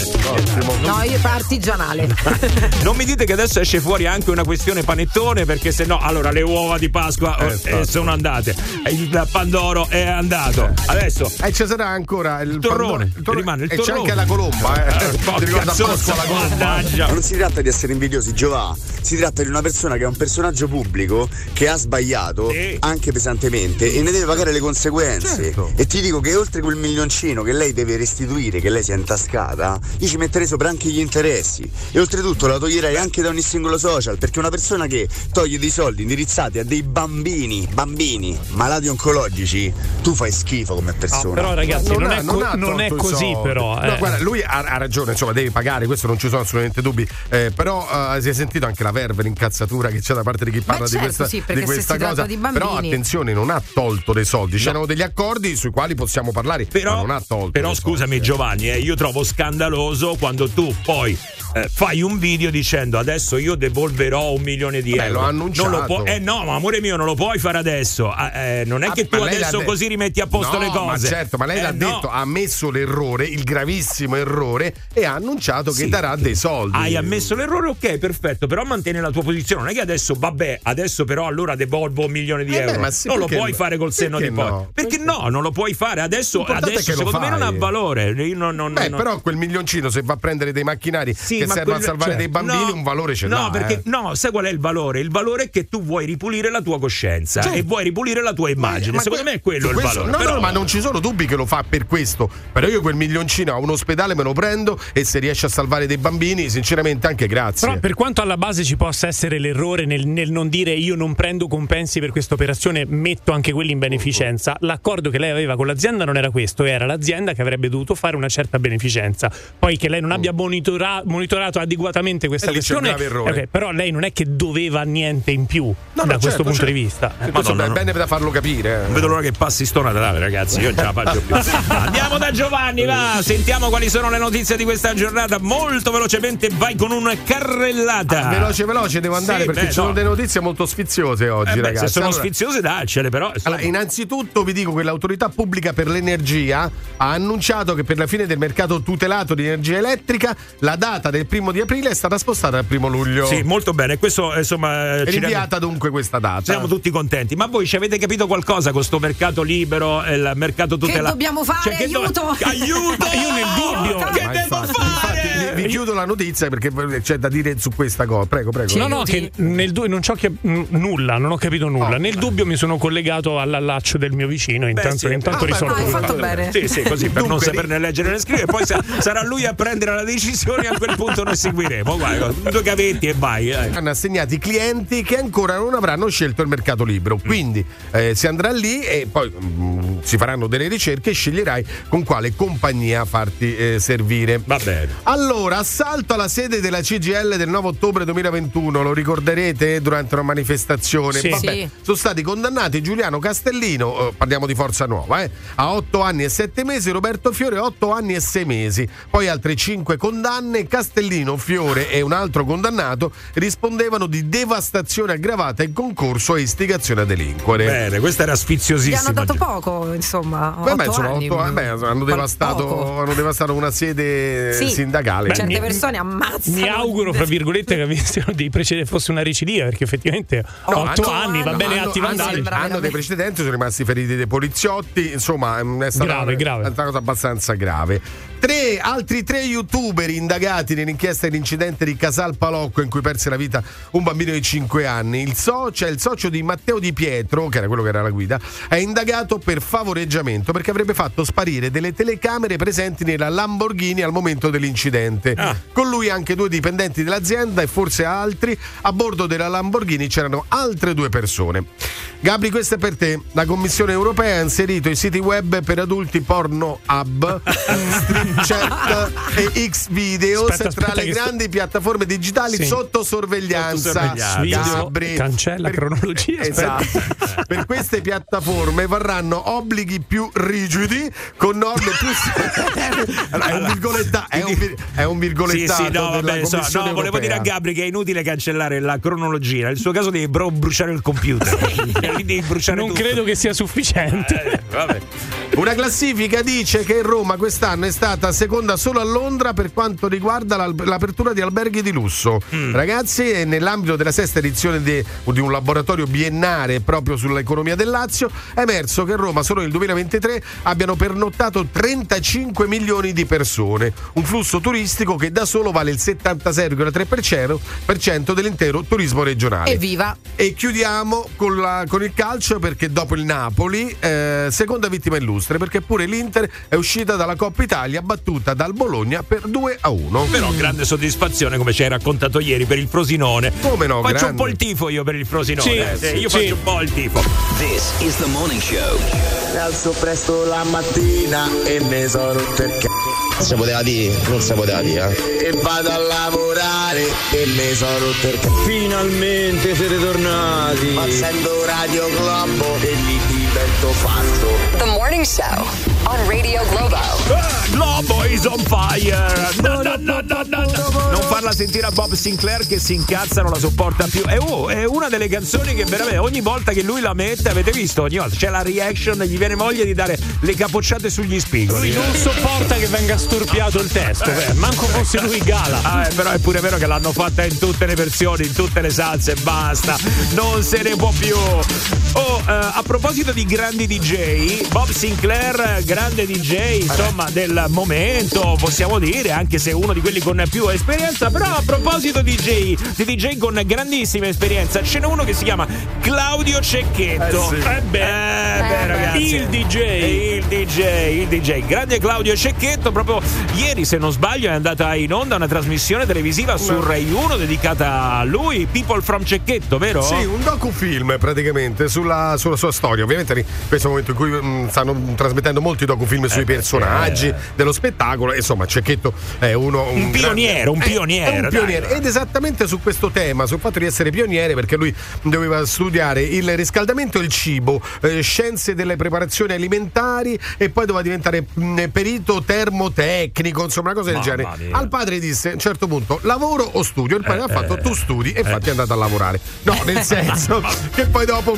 No, io artigianale. non mi dite che adesso esce fuori anche una questione panettone perché se no allora le uova di Pasqua eh, eh, sono andate e il pandoro è andato adesso E ci sarà ancora il, torrone, pandoro- il rimane il e c'è torrone. anche la colomba, eh. Eh, Ti ricorda Pasqua la colomba? Non si tratta di essere invidiosi, Giova. Si tratta di una persona che è un personaggio pubblico che ha sbagliato anche pesantemente e ne deve pagare le conseguenze. Certo. E ti dico che oltre quel milioncino che lei deve restituire, che lei si è intascata, io ci metterei sopra anche gli interessi. E oltretutto la toglierei anche da ogni singolo social, perché una persona che toglie dei soldi indirizzati a dei bambini, bambini malati oncologici, tu fai schifo come persona. però, ragazzi, non ha- è co- non è così, soldi. però, No, eh. guarda, lui ha, ha ragione, insomma, devi pagare, questo non ci sono assolutamente dubbi. Eh, però eh, si è sentito anche la verve, l'incazzatura che c'è da parte di chi parla di certo, questa, sì, perché di se questa si tratta cosa. di bambini- Però attenzione, non ha tolto dei soldi. C'erano degli accordi sui quali possiamo parlare, Però, non ha tolto. però scusami Giovanni, eh, io trovo scandaloso quando tu poi eh, fai un video dicendo adesso io devolverò un milione di Beh, euro. l'ho annunciato. Non lo può- eh no, ma amore mio, non lo puoi fare adesso. Ah, eh, non è Ah, che tu adesso de- così rimetti a posto No, le cose. Ma certo, ma lei Eh, l'ha no. detto, ha ammesso l'errore, il gravissimo errore, e ha annunciato che Sì. darà dei soldi. Hai ammesso l'errore, ok, perfetto, però mantieni la tua posizione. Non è che adesso, vabbè, adesso però allora devolvo un milione di Eh beh, euro. ma sì, non lo puoi fare col senno di poi. no? Perché no, non lo puoi fare. Adesso, adesso secondo me non ha valore. Io non- non- Beh, non- però quel milioncino, se va a prendere dei macchinari Sì, che servono quello- a salvare cioè, dei bambini, no, un valore ce no, l'ha. perché eh. no, sai qual è il valore? Il valore è che tu vuoi ripulire la tua coscienza Certo. e vuoi ripulire la tua immagine. Ma Secondo que- me è quello il questo- valore. No, però- no, ma non ci sono dubbi che lo fa per questo. Però io quel milioncino a un ospedale me lo prendo e se riesce a salvare dei bambini, sinceramente anche grazie. Però per quanto alla base ci possa essere l'errore nel, nel non dire io non prendo compensi per questa operazione, metto anche quelli in beneficenza, l'accordo che lei aveva con l'azienda non era questo, era l'azienda che avrebbe dovuto fare una certa beneficenza. Poi che lei non abbia monitora- monitorato adeguatamente questa E lì c'è un questione, grave errore. ok, però lei non è che doveva niente in più No, da no, questo certo, punto certo. di vista. Eh, Eh, questo Madonna, è no. bene da farlo capire. Non vedo l'ora che passi sto Natale, ragazzi. Io ce la faccio più. Andiamo da Giovanni, va. Sentiamo quali sono le notizie di questa giornata. Molto velocemente, vai con una carrellata. Veloce, veloce, devo andare Sì, perché beh, ci sono no. delle notizie molto sfiziose oggi, Eh beh, ragazzi. se sono Allora- sfiziose, daccele, però. Allora, innanzitutto vi dico che l'autorità pubblica per l'energia ha annunciato che per la fine del mercato tutelato di energia elettrica la data del primo di aprile è stata spostata al primo luglio. Sì, molto bene. Questo, insomma, È ci rende- rinviata dunque questa data. Siamo tutti contenti, ma voi ci avete capito qualcosa con sto mercato libero e il mercato Che tutelato? dobbiamo fare? Cioè, che do- aiuto! Aiuto! io nel dubbio. Che Ma devo infatti, fare? infatti, vi, vi chiudo la notizia perché c'è da dire su questa cosa. Prego, prego. No, no, che nel du- non c'ho cap- nulla, non ho capito nulla. Nel dubbio mi sono collegato all'allaccio del mio vicino, intanto, sì. intanto Ah, risolvo beh, hai fatto bene. Sì, sì, così per non saperne leggere né scrivere, poi sa- sarà lui a prendere la decisione a quel punto noi seguiremo. Guarda, due gavetti e vai. eh. hanno assegnato clienti che ancora non avranno scelto il mercato libero. Quindi eh, si andrà lì e poi mm, si faranno delle ricerche e sceglierai con quale compagnia farti eh, servire. Va bene. Allora, assalto alla sede della CGL del 9 ottobre 2021, lo ricorderete durante una manifestazione. Sì. Vabbè, Sì. sono stati condannati Giuliano Castellino, eh, parliamo di Forza Nuova, eh, a 8 anni e 7 mesi, Roberto Fiore 8 anni e 6 mesi. Poi altre 5 condanne, Castellino, Fiore e un altro condannato rispondevano di devastazione aggravata e concorso a istigazione a delinquere. Bene, questa era Gli sfiziosissima. hanno dato poco, insomma. Vabbè, otto insomma, anni. otto- vabbè, hanno, Qual- devastato, hanno devastato una sede Sì. sindacale. Certe mi- persone ammazzano. Mi auguro, fra virgolette, che avessero dei precedenti, fosse una recidiva, perché effettivamente No, 8 hanno- anni, va hanno- bene hanno- atti hanno- vandali. hanno dei precedenti, sono rimasti feriti dei poliziotti, insomma mm, è stata Grave, una, grave. è una cosa abbastanza grave. Tre, altri tre youtuber indagati nell'inchiesta dell'incidente di Casal Palocco in cui perse la vita un bambino di 5 anni. Il socio, il socio di Matteo Di Pietro, che era quello che era la guida, è indagato per favoreggiamento perché avrebbe fatto sparire delle telecamere presenti nella Lamborghini al momento dell'incidente. Ah. Con lui anche due dipendenti dell'azienda e forse altri. A bordo della Lamborghini c'erano altre due persone. Gabri, questo è per te. La Commissione europea ha inserito i siti web per adulti porno hub, Streamchat e Xvideos Aspetta, tra aspetta le che sto- grandi piattaforme digitali Sì. sotto sorveglianza. Gabri. cancella cronologia. aspetta. Esatto. per queste piattaforme varranno obblighi più rigidi con norme più allora, è un virgoletta- è un, vir- è un Sì, virgolettato sì, no, della vabbè, so, no, volevo dire a Gabri che è inutile cancellare la cronologia. Nel suo caso devi però bruciare il computer. Quindi devi bruciare Non tutto. credo che sia sufficiente. Eh, vabbè. Una classifica dice che Roma quest'anno è stata seconda solo a Londra per quanto riguarda l'apertura di alberghi di lusso. Mm. Ragazzi, nell'ambito della sesta edizione de- di un laboratorio biennale proprio sull'economia del Lazio, è emerso che Roma solo nel 2023 abbiano pernottato 35 milioni di persone, un flusso turistico che da solo vale il 76,3% per cento dell'intero turismo regionale. Evviva! E chiudiamo con, la- con il calcio perché dopo il Napoli, eh, seconda vittima illustre, perché pure l'Inter è uscita dalla Coppa Italia battuta dal Bologna per 2 a 1. Però grande soddisfazione, come ci hai raccontato ieri, per il Frosinone. Come no, Faccio grande. un po' il tifo io per il Frosinone. Sì, eh, sì, io sì. faccio un po' il tifo. This is the morning show. Mi alzo presto la mattina e mi sono c***o. Si poteva dire, non si poteva dire. E vado a lavorare e mi sono rotto il c***o. Finalmente siete tornati. Accendo Radio Globo e lì divento pazzo. The Morning Show on Radio Globo. Ah, Globo is on fire! No, no, no, no, no, no. Non farla sentire a Bob Sinclair che si incazza, non la sopporta più. È, oh, è una delle canzoni che veramente ogni volta che lui la mette, avete visto? Ogni volta c'è la reaction, gli viene voglia di dare le capocciate sugli spigoli. Lui non sopporta che venga storpiato il testo, eh, manco fosse lui Gala. Ah, eh, però è pure vero che l'hanno fatta in tutte le versioni, in tutte le salse, basta, non se ne può più. Oh, eh, a proposito di grandi DJ, Bob Sinclair, grande DJ, insomma, del momento, possiamo dire, anche se uno di quelli con più esperienza, però a proposito di DJ, di DJ con grandissima esperienza, ce n'è uno che si chiama Claudio Cecchetto. Eh sì. Eh beh, eh beh, ragazzi. Il DJ. Il DJ, il DJ. Grande Claudio Cecchetto, proprio ieri, se non sbaglio, è andata in onda una trasmissione televisiva su Rai 1 dedicata a lui, People from Cecchetto, vero? Sì, un docufilm praticamente sulla, sulla sua storia. Ovviamente questo momento in cui mm, stanno trasmettendo molti docufilm sui personaggi dello spettacolo. Insomma, Cecchetto è uno. Un pioniere, un è- pioniere, un dai. pioniere. Ed esattamente su questo tema, sul fatto di essere pioniere, perché lui doveva studiare il riscaldamento e il cibo, eh, scienze delle preparazioni alimentari e poi doveva diventare mm, perito termotecnico, insomma, una cosa del Mamma genere. mia. Al padre disse a un certo punto lavoro o studio. Il padre Eh, ha fatto eh, tu studi e infatti è andato a lavorare. No, nel senso che poi dopo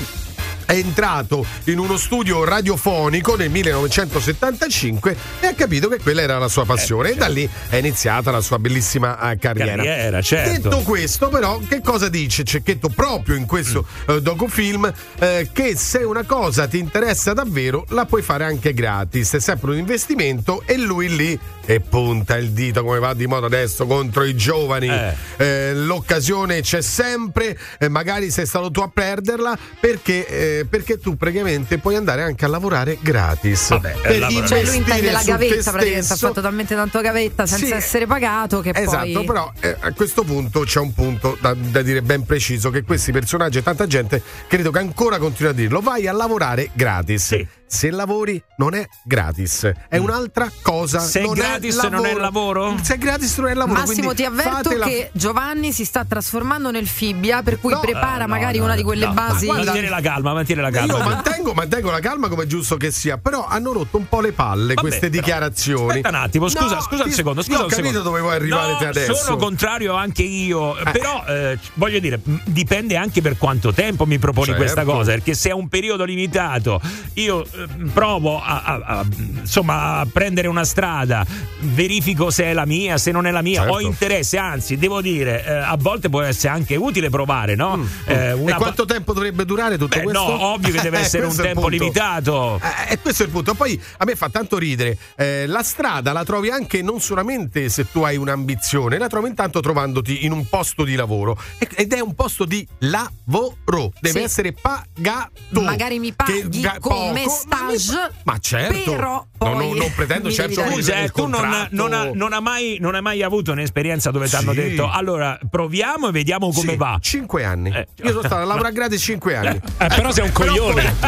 è entrato in uno studio radiofonico nel 1975 e ha capito che quella era la sua passione e da lì è iniziata la sua bellissima eh, carriera. Carriera, certo. Detto questo, però, che cosa dice Cecchetto proprio in questo eh, docufilm? Eh, che se una cosa ti interessa davvero, la puoi fare anche gratis. È sempre un investimento e lui lì e punta il dito come va di moda adesso contro i giovani. Eh. Eh, l'occasione c'è sempre, eh, magari sei stato tu a perderla perché, eh, perché tu praticamente puoi andare anche a lavorare gratis. Vabbè, per eh, lavorare. Cioè lui intende la gavetta, praticamente ha fatto talmente tanto gavetta senza Sì. essere pagato che Esatto, poi... però eh, a questo punto c'è un punto da, da dire ben preciso che questi personaggi e tanta gente credo che ancora continua a dirlo, vai a lavorare gratis. Sì. Se lavori non è gratis, è un'altra cosa. Se è non gratis non è lavoro? Se è gratis non è lavoro. Massimo, ti avverto fatela- che Giovanni si sta trasformando nel fibbia, per cui No, prepara Eh, no, magari no, una di quelle no. basi. Mantieni la calma, mantieni la calma. Io mantengo, mantengo la calma come è giusto che sia, però hanno rotto un po' le palle Vabbè, queste dichiarazioni. Aspetta un attimo, scusa, No, scusa un ti- secondo. Scusa io ho un capito secondo. dove vuoi arrivare No, te adesso. Sono contrario anche io, però eh, voglio dire, dipende anche per quanto tempo mi proponi Certo. questa cosa, perché se è un periodo limitato, io eh, provo a, a- a- insomma, a prendere una strada, verifico se è la mia, se non è la mia, Certo. ho interesse, anzi, devo dire, eh, a volte può essere anche utile provare, no? Eh, Mm. E una- quanto tempo dovrebbe durare tutto Beh, questo? no, ovvio che deve Eh, essere un tempo limitato. Eh, E questo è il punto. Poi a me fa tanto ridere. eh, la strada la trovi anche non solamente se tu hai un'ambizione, la trovi intanto trovandoti in un posto di lavoro. E- Ed è un posto di lavoro. Deve Sì. essere pagato. Magari mi paghi ga- come poco, stage. Ma certo. Però No, poi no, non pretendo certo Scusa, eh, il tu non, non ha- non ha mai, non hai mai avuto un'esperienza dove ti hanno Sì. detto allora proviamo e vediamo come Sì, va. Cinque anni. Io sono stato a lavorare gratis cinque anni. Eh, però sei un coglione.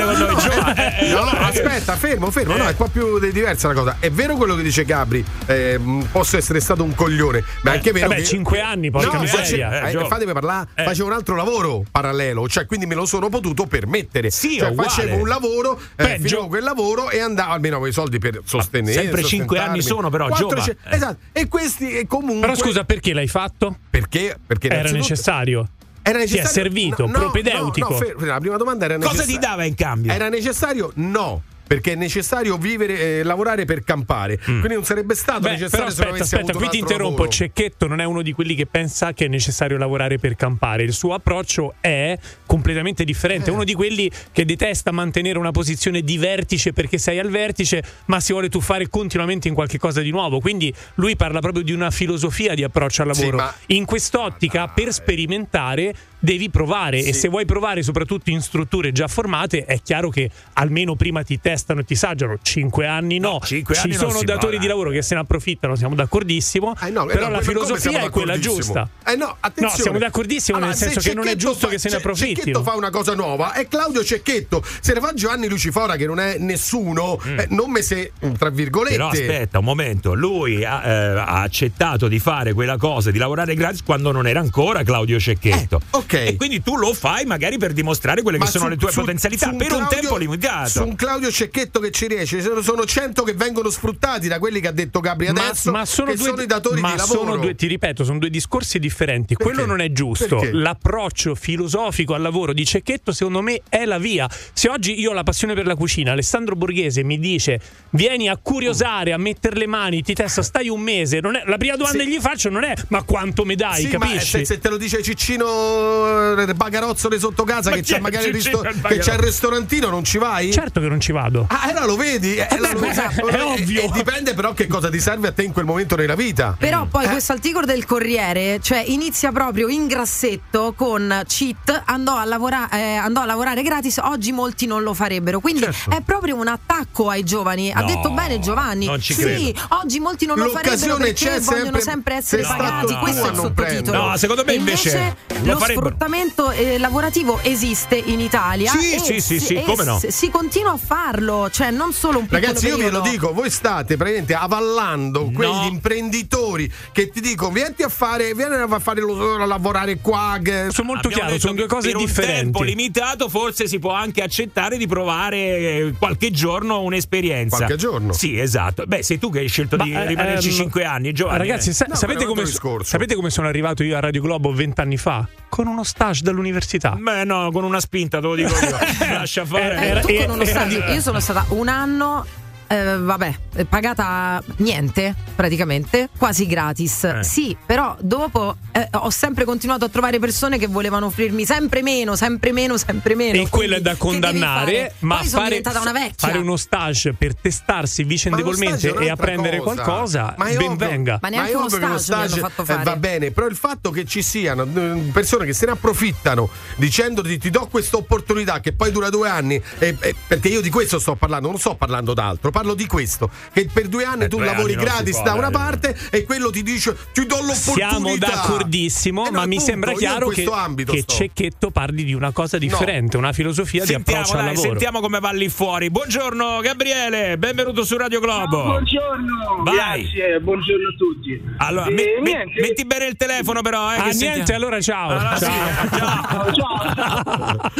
No, aspetta, fermo, fermo. No, è un po' più di- diversa la cosa. È vero quello che dice Gabri. eh, posso essere stato un coglione. Ma è anche vero. vabbè, che cinque anni, porca no, miseria. face- Eh, eh, fatemi parlare. Eh. Facevo un altro lavoro parallelo. Cioè, quindi me lo sono potuto permettere. Sì, cioè, facevo un lavoro, eh, finivo quel lavoro e andavo almeno avevo i soldi per sostenere. sempre cinque sostentarmi. anni sono, però, Quattro, Giova. ce- Eh. Esatto. E questi e comunque. Però scusa, perché l'hai fatto? Perché? Perché Era necessario. Era Ti è necessario? servito, No, propedeutico. no, no, fermo, la prima domanda era Cosa necessario. ti dava in cambio? Era necessario? No. Perché è necessario vivere, eh, lavorare per campare. Quindi non sarebbe stato Beh, necessario però aspetta, aspetta, qui ti interrompo. lavoro. Cecchetto non è uno di quelli che pensa che è necessario lavorare per campare. Il suo approccio è completamente differente. È uno di quelli che detesta mantenere una posizione di vertice perché sei al vertice, ma si vuole tuffare continuamente in qualche cosa di nuovo. Quindi lui parla proprio di una filosofia di approccio al Sì, lavoro. ma- In quest'ottica, per sperimentare, devi provare. E se vuoi provare, soprattutto in strutture già formate, è chiaro che almeno prima ti testano e ti saggiano. Cinque anni no. cinque Ci anni sono datori di lavoro che se ne approfittano, siamo d'accordissimo. Eh no, eh però no, la filosofia è quella giusta. Eh no, attenzione. No, siamo d'accordissimo Allora, nel senso se che non è giusto fa- che se ne Ce- approfittino. Cecchetto fa una cosa nuova, è Claudio Cecchetto. Se ne fa Giovanni Lucifora, che non è nessuno, eh, non me se, tra virgolette. Però aspetta un momento, lui ha, eh, ha accettato di fare quella cosa, di lavorare gratis quando non era ancora Claudio Cecchetto. Ok. E quindi tu lo fai magari per dimostrare quelle Ma che sono su- le tue su- potenzialità su un per un Claudio- tempo limitato. Su un Claudio Cecchetto che ci riesce, ce ne sono 100 che vengono sfruttati da quelli che ha detto Gabri Ma, adesso, ma sono che due, sono i datori ma di lavoro. sono due, ti ripeto, sono due discorsi differenti. Perché? Quello non è giusto. Perché? L'approccio filosofico al lavoro di Cecchetto, secondo me, è la via. Se oggi io ho la passione per la cucina, Alessandro Borghese mi dice: Vieni a curiosare, a mettere le mani, ti testa, stai un mese. Non è- la prima domanda Sì. che gli faccio non è: Ma quanto me dai? Sì, ma capisci? se, se te lo dice Ciccino eh, Bagarozzole sotto casa Ma che chi c'ha è magari il, Ciccino risto- il che c'ha il ristorantino, non ci vai? Certo che non ci vado. Ah, allora lo vedi? Eh, lo beh, vedi. è E- ovvio. E, dipende però che cosa ti serve a te in quel momento nella vita. Però poi Eh. questo articolo del Corriere, cioè inizia proprio in grassetto con cheat, andò a, lavora- eh, andò a lavorare gratis, oggi molti non lo farebbero. Quindi Certo. è proprio un attacco ai giovani. ha No, detto bene Giovanni. non ci sì, credo. oggi molti non lo farebbero L'occasione perché c'è vogliono sempre- sempre essere pagati. stato Questo tu è il sottotitolo. No, secondo me E invece lo lo farebbero. Sfruttamento eh, lavorativo esiste in Italia. Sì, e sì, sì, si- sì, e come no. si- continua a farlo, cioè non solo un piccolo Ragazzi, io ve lo dico, voi state praticamente avallando quegli imprenditori che ti dicono vieni a fare, vieni a fare lo, a lavorare qua. che- Sono molto Abbiamo chiaro, sono due cose per un differenti. tempo limitato forse si può anche accettare di provare eh, qualche giorno un'esperienza. Qualche giorno. Sì, esatto. Beh, sei tu che hai scelto di Ma, eh, rimanerci ehm, 5 anni, Giovanni. Ragazzi, eh. sa- No, sapete, come, discorso. sapete come sono arrivato io a Radio Globo vent'anni fa? Con uno stage dall'università. Beh, no, con una spinta te lo dico io. Lascia fare. Eh, Era- tu con era- uno era io sono stata un anno eh, vabbè, pagata niente praticamente, quasi gratis. Eh. Sì, però dopo eh, ho sempre continuato a trovare persone che volevano offrirmi sempre meno, sempre meno, sempre meno. E quello è Quindi, da condannare, fare? ma Poi sono fare, diventata una vecchia. fare uno stage per testarsi Ma vicendevolmente stage e apprendere cosa. qualcosa, Ma ben ovvio- venga. Ma neanche è uno stage mi hanno fatto eh, fare. va bene, però il fatto che ci siano eh, persone che se ne approfittano dicendoti ti do questa opportunità che poi dura due anni, eh, eh, perché io di questo sto parlando, non sto parlando d'altro, parlo di questo, che per due anni Eh, tu due lavori anni gratis può, da una parte e quello ti dice ti do l'opportunità. Siamo d'accordissimo, Eh no, ma mi appunto, sembra io in chiaro che, questo ambito che. Cecchetto parli di una cosa differente, una filosofia di Sentiamo, approccio al dai, lavoro. sentiamo come va lì fuori. Buongiorno Gabriele, benvenuto su Radio Globo. Buongiorno, Vai. grazie, buongiorno a tutti. Allora, Eh, me- me- niente. metti bene il telefono però, eh, Ah, che niente, allora ciao. Allora Ciao. ciao. Ciao.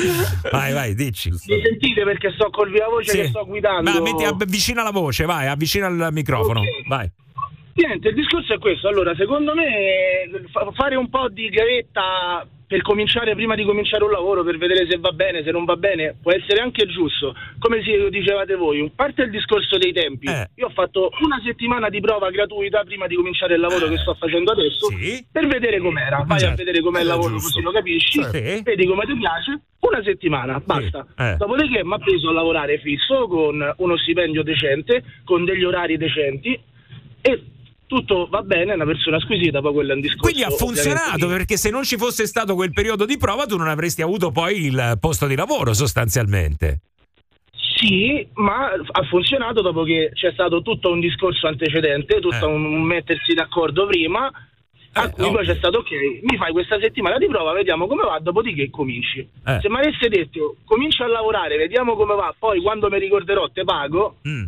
Vai, vai, dici. Mi sentite perché sto col via voce Sì. che sto guidando. Ma metti avvicina la voce, vai, avvicina il microfono. Ok. Vai. Niente, il discorso è questo. Allora, secondo me fa- fare un po' di gavetta per cominciare prima di cominciare un lavoro per vedere se va bene, se non va bene, può essere anche giusto. Come dicevate voi, a parte il discorso dei tempi, Eh. io ho fatto una settimana di prova gratuita prima di cominciare il lavoro che sto facendo adesso Sì. per vedere com'era. Vai a Certo. vedere com'è il Eh, lavoro, giusto. così lo capisci, Sì. vedi come ti piace. Una settimana, basta. Eh. Dopodiché mi ha preso a lavorare fisso con uno stipendio decente, con degli orari decenti e tutto va bene, è una persona squisita, poi quello è un discorso. Quindi ha funzionato perché se non ci fosse stato quel periodo di prova tu non avresti avuto poi il posto di lavoro sostanzialmente. Sì, ma ha funzionato dopo che c'è stato tutto un discorso antecedente, tutto un, un mettersi d'accordo prima, a cui poi c'è stato ok, mi fai questa settimana di prova, vediamo come va, dopodiché cominci. Eh. Se mi avesse detto comincio a lavorare, vediamo come va, poi quando mi ricorderò te pago, Mm.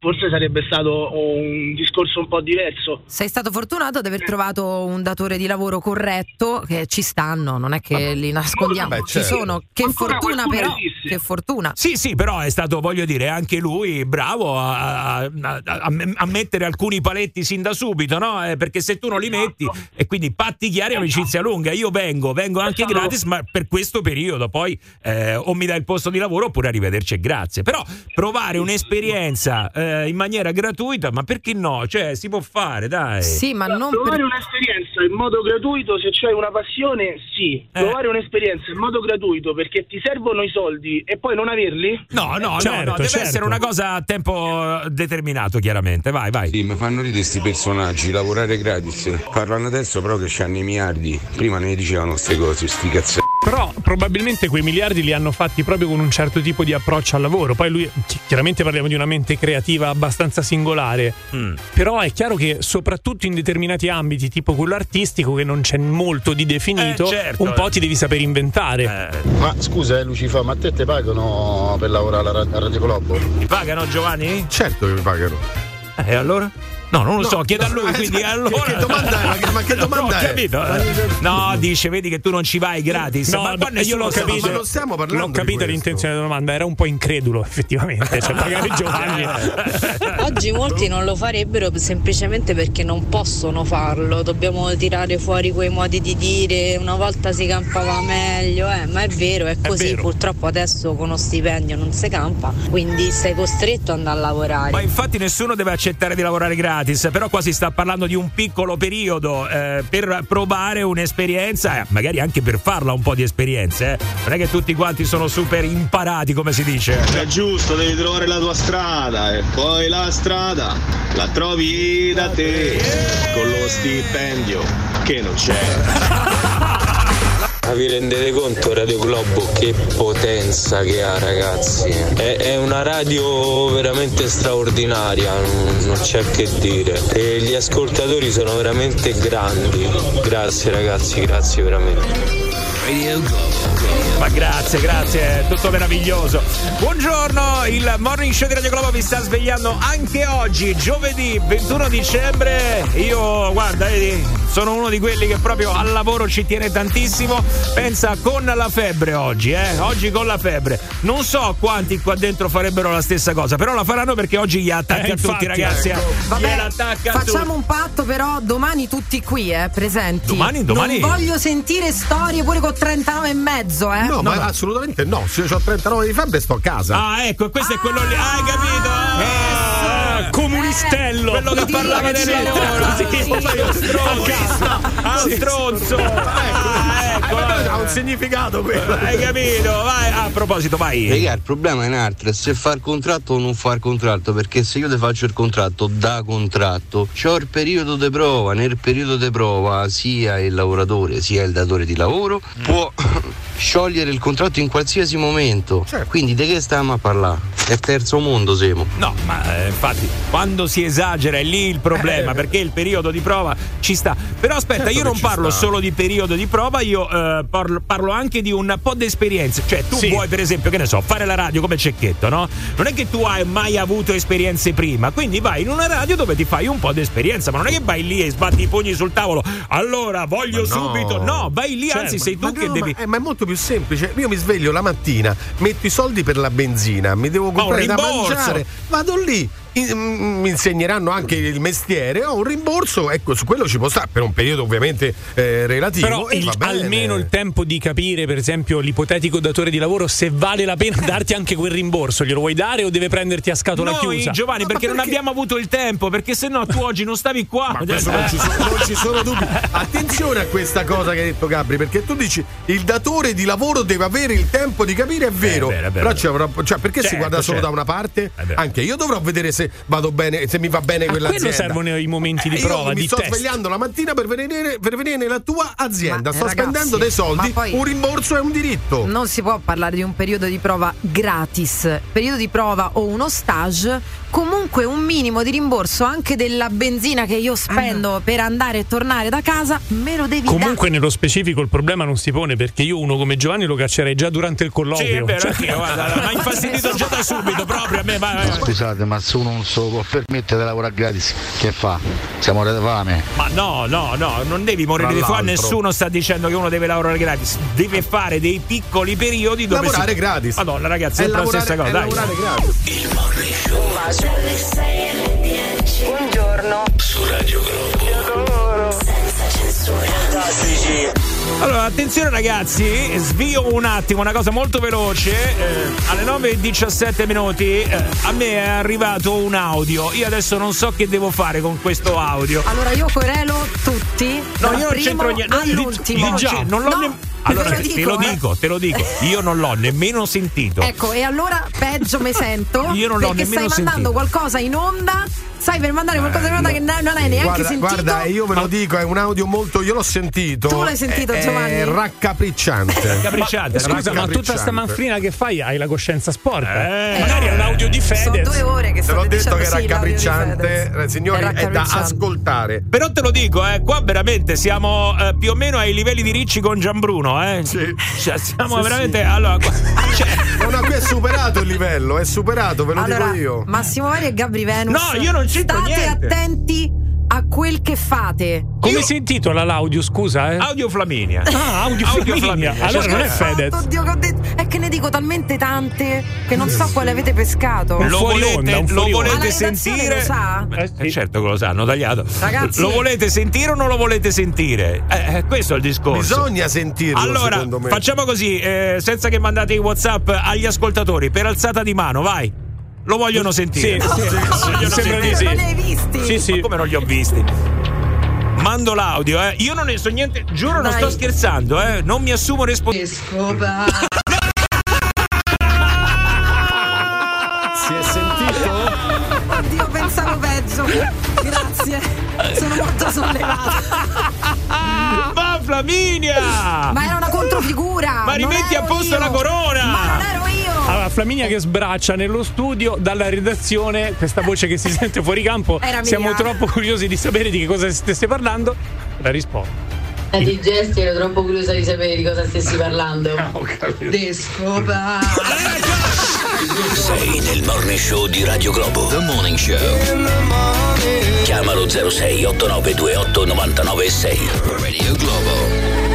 Forse sarebbe stato un discorso un po' diverso. Sei stato fortunato ad aver trovato un datore di lavoro corretto che ci stanno, non è che li nascondiamo, Vabbè, ci certo. sono. Che Ancora fortuna però, esiste. che fortuna. Sì, sì, però è stato, voglio dire, anche lui bravo a, a- a- a- mettere alcuni paletti sin da subito, no? Eh, perché se tu non li metti, e quindi patti chiari, amicizia lunga, io vengo, vengo anche gratis, ma per questo periodo poi eh, o mi dai il posto di lavoro oppure arrivederci e grazie. Però provare un'esperienza eh, in maniera gratuita, ma perché no? Cioè, si può fare, dai. Sì, ma non Provare per... un'esperienza in modo gratuito se c'hai una passione, sì. Eh. Provare un'esperienza in modo gratuito perché ti servono i soldi e poi non averli? No, no, no, Certo, no, deve certo. essere una cosa a tempo determinato, chiaramente. Vai, vai. Sì, mi fanno ridere questi personaggi, lavorare gratis. Parlano adesso però che c'hanno i miliardi. Prima ne dicevano queste cose, sti cazzo. Però probabilmente quei miliardi li hanno fatti proprio con un certo tipo di approccio al lavoro. Poi lui, chi- chiaramente parliamo di una mente creativa abbastanza singolare. Mm. Però è chiaro che soprattutto in determinati ambiti, tipo quello artistico, che non c'è molto di definito, Eh, certo. un po' ti devi saper inventare. Ma scusa, eh, Lucifa, ma a te te pagano per lavorare alla Radio Colombo? Ti pagano Giovanni? Certo che mi pagano. E allora? No, non lo No, so, chiedo a lui, eh, quindi che- allora. che domanda è? Ma che- ma che domanda no, ho è? capito. No, dice, vedi che tu non ci vai gratis. No, ma qua io l'ho capito, ma non stiamo parlando l'ho di capito l'intenzione della domanda, era un po' incredulo effettivamente, cioè magari Giovanni. Oggi molti non lo farebbero semplicemente perché non possono farlo, dobbiamo tirare fuori quei modi di dire una volta si campava meglio, eh, ma è vero, è così, purtroppo adesso con uno stipendio non si campa, quindi sei costretto ad andare a lavorare. Ma infatti nessuno deve accettare di lavorare gratis, però qua si sta parlando di un piccolo periodo eh, per provare un'esperienza, eh, magari anche per farla un po' di esperienze. eh. Non è che tutti quanti sono super imparati, come si dice. È giusto, devi trovare la tua strada e poi la strada la trovi da te con lo stipendio che non c'è. Ma vi rendete conto Radio Globo che potenza che ha ragazzi? È, è una radio veramente straordinaria, non, non c'è che dire. E gli ascoltatori sono veramente grandi. Grazie ragazzi, grazie veramente. Radio Ma grazie, grazie, tutto meraviglioso. Buongiorno, il morning show di Radio Globo vi sta svegliando anche oggi, giovedì 21 dicembre. Io, guarda, vedi, sono uno di quelli che proprio al lavoro ci tiene tantissimo. Pensa con la febbre oggi, eh? Oggi con la febbre. Non so quanti qua dentro farebbero la stessa cosa, però la faranno perché oggi gli attacca Eh, a tutti, infatti, ragazzi. ecco. eh. Vabbè, Gliela attacca a tutti. facciamo un patto però domani tutti qui, eh, presenti. Domani, domani? Non voglio sentire storie pure con 39 e mezzo, eh. No, ma assolutamente no. Se io ho 39 di febbre sto a casa. Ah, ecco, e questo è quello lì. Ah, hai capito? Ah, comunistello! Quello che parlava del lavoro. Sì, Sì, stronzo. Stronzo. Ha un significato quello. Hai capito? Vai, a proposito, vai. Raga, il problema è un altro, se far contratto o non far contratto, perché se io ti faccio il contratto da contratto, c'ho il periodo di prova, nel periodo di prova sia il lavoratore sia il datore di lavoro può sciogliere il contratto in qualsiasi momento. Quindi di che stiamo a parlare? È terzo mondo siamo. No, ma eh, infatti quando si esagera è lì il problema perché il periodo di prova ci sta. Però aspetta, Certo io non parlo sta. solo di periodo di prova, io eh, parlo, parlo anche di un po' di esperienze. Cioè, tu Sì. vuoi, per esempio, che ne so, fare la radio come cecchetto, no? Non è che tu hai mai avuto esperienze prima, quindi vai in una radio dove ti fai un po' di esperienza, ma non è che vai lì e sbatti i pugni sul tavolo. Allora, voglio no. subito. No, vai lì, Cioè, anzi, ma- sei tu ma che no, devi. Ma, eh, ma è molto più semplice. Io mi sveglio la mattina, metto i soldi per la benzina, mi devo comprare da rimborso. mangiare, vado lì. In- mm, mi insegneranno anche il mestiere, ho un rimborso, ecco, su quello ci può stare per un periodo ovviamente eh, relativo. Però e il- va bene. almeno il tempo di capire, per esempio, l'ipotetico datore di lavoro se vale la pena darti anche quel rimborso. Glielo vuoi dare o deve prenderti a scatola Noi, chiusa? Giovanni, perché, non abbiamo avuto il tempo, perché se no tu oggi non stavi qua. Ma questo non, ci sono, non ci sono dubbi. Attenzione a questa cosa che hai detto Gabri, perché tu dici il datore di lavoro deve avere il tempo di capire, è vero. vero, è vero, però una- cioè, perché si Certo, guarda solo certo. da una parte? Vero. Anche io dovrò vedere se vado bene, se mi va bene A quell'azienda. quello servono i momenti di Eh, io prova, mi di sto test. svegliando la mattina per venire, per venire nella tua azienda. Ma, sto eh, ragazzi, spendendo dei soldi, ma poi- un rimborso è un diritto. Non si può parlare di un periodo di prova gratis, periodo di prova o uno stage, comunque un minimo di rimborso anche della benzina che io spendo per andare e tornare da casa, me lo devi Comunque nello specifico il problema non si pone perché io uno come Giovanni lo caccerei già durante il colloquio. Sì, è vero, Cioè- guarda, mi ha infastidito già da subito, proprio a me. Vai, vai. Scusate, ma se uno non se lo può permettere di lavorare gratis, che fa? Siamo di fame. Ma no, no, no, non devi morire di fame, nessuno sta dicendo che uno deve lavorare gratis, deve fare dei piccoli periodi dove Lavorare si... gratis. Madonna, ragazzi, è, È la lavorare- stessa cosa, è dai. lavorare gratis. Buongiorno. Su Radio Globo. Censura. Fantastici. Allora, attenzione ragazzi, svio un attimo, una cosa molto veloce. eh, alle 9.17 minuti eh, a me è arrivato un audio. Io adesso non so che devo fare con questo audio. Allora io querelo tutti. No, io non c'entro niente. All'ultimo. dic- non l'ho No, nemm- te Allora, lo te dico, lo eh. dico, te lo dico. Io non l'ho nemmeno sentito. Ecco, e allora peggio mi sento. Io non l'ho perché nemmeno stai mandando sentito. qualcosa in onda. Stai per mandare qualcosa in onda che non hai neanche Guarda, sentito. guarda, io ve lo dico, è un audio molto. Io l'ho sentito. Tu l'hai sentito, è, Giovanni? È raccapricciante. Raccapricciante, Scusa, ma tutta Raccapricciante. sta manfrina che fai hai la coscienza sporca. Eh, Magari è un audio di Sono Fedez. due ore che Te l'ho detto dicendo che è sì, raccapricciante, Fedez. eh, signori, è, da raccapricciante. ascoltare. Però te lo dico, eh, qua veramente siamo eh, più o meno ai livelli di Ricci con Gianbruno, eh. Sì. Cioè, siamo Sì, veramente. Allora, qua- cioè, No, no, qui è superato il livello, è superato, ve lo Allora, dico io. Massimo Vari e Gabri Venus. No, io non State niente. attenti a quel che fate. Come Io- si intitola l'audio, scusa? Eh? Audio Flaminia. Ah, audio, Audio Flaminia. Flaminia. Allora Cioè, non è scusa. Fedez. Oddio, che ho detto. È che ne dico talmente tante che non so quale avete pescato. Lo volete, onda, un lo volete sentire? lo sa? Eh, Eh, certo che lo sanno, tagliato. Ragazzi- Lo volete sentire o non lo volete sentire? Eh, eh, questo è il discorso. Bisogna sentirlo, Allora, secondo me. facciamo così, eh, senza che mandate i WhatsApp agli ascoltatori, per alzata di mano, vai. Lo vogliono sentire. Sì, sì, sì, vogliono sembra di sentire. sì. Non li hai visti? Sì, sì. Ma come non li ho visti? Mando l'audio, eh. Io non ne so niente, giuro, non Dai. sto scherzando, eh. Non mi assumo responsabilità. Si è sentito? Oddio, pensavo peggio. Grazie. Sono molto sollevata. Ma Flaminia! Ma era una controfigura. Ma non rimetti a posto io. la corona! Ma non ero io. Allora, Flaminia che sbraccia nello studio dalla redazione, questa voce che si sente fuori campo. Era mia. Siamo troppo curiosi di sapere di che cosa stesse parlando. La rispondo. Eh, di gesti ero troppo curiosa di sapere di cosa stessi parlando. Descopa. Sei nel morning show di Radio Globo. The Morning Show. Chiamalo 06 8928 996. Radio Globo.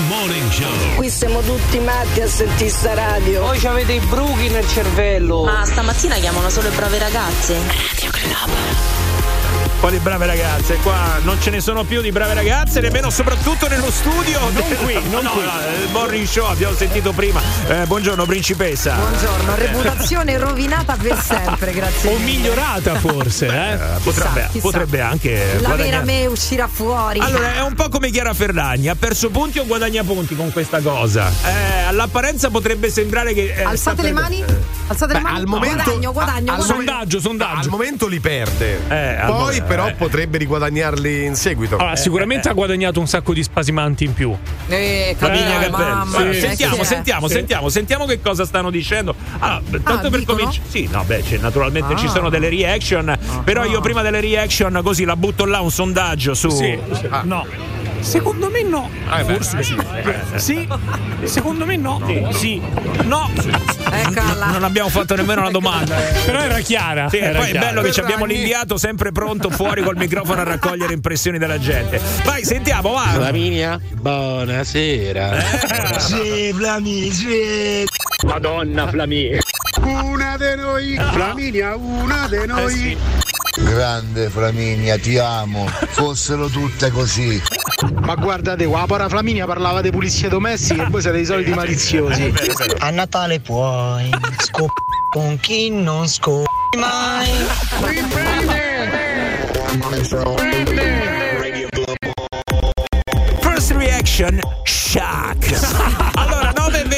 Morning Show. Qui siamo tutti matti a sentire sta radio. Poi avete i bruchi nel cervello. Ma stamattina chiamano solo le brave ragazze. Quali brave ragazze? Qua non ce ne sono più di brave ragazze, nemmeno soprattutto nello studio. Non qui, non no, qui. no, il morning show abbiamo sentito prima. Eh, buongiorno principessa. Buongiorno, reputazione rovinata per sempre, grazie. O mille. migliorata forse, eh? Eh, potrebbe, chissà. potrebbe anche La vera guadagnare. me uscirà fuori. Allora, è un po' come Chiara Ferragni, ha perso punti o guadagna punti con questa cosa. Eh, all'apparenza potrebbe sembrare che. eh, Alzate le perdendo- mani? Alzate Beh, le mani? al momento- guadagno, guadagno, al guadagno. Sondaggio, sondaggio. Al momento li perde. Eh, Poi, mo- però, eh. potrebbe riguadagnarli in seguito. Allora, sicuramente ha guadagnato un sacco di spasimanti in più. Eh, eh, mamma, Allora, che sentiamo, sentiamo, Sì. sentiamo, sentiamo che cosa stanno dicendo. Allora, tanto Ah, per cominciare. Sì, no, beh, c'è- naturalmente Ah. ci sono delle reaction. Però io prima delle reaction, così la butto là un sondaggio su. Sì. Ah. No. Secondo me no. Ah, Forse sì. eh, Sì. Secondo me no. Sì. No. Eccola. Non abbiamo fatto nemmeno una domanda. eh. Però era chiara. Sì, era poi è chiara. bello che ci abbiamo l'inviato sempre pronto fuori col microfono a raccogliere impressioni della gente. Vai, sentiamo, va. Flaminia, buonasera. Sì, Flami, sì. Madonna, Flamì. Una di noi, Flaminia, una di noi. Grande Flaminia, ti amo. Fossero tutte così. Ma guardate qua, la pora Flaminia parlava di pulizie domestiche e voi siete i soliti maliziosi. A Natale puoi scop con chi non scopi mai. First reaction, shock.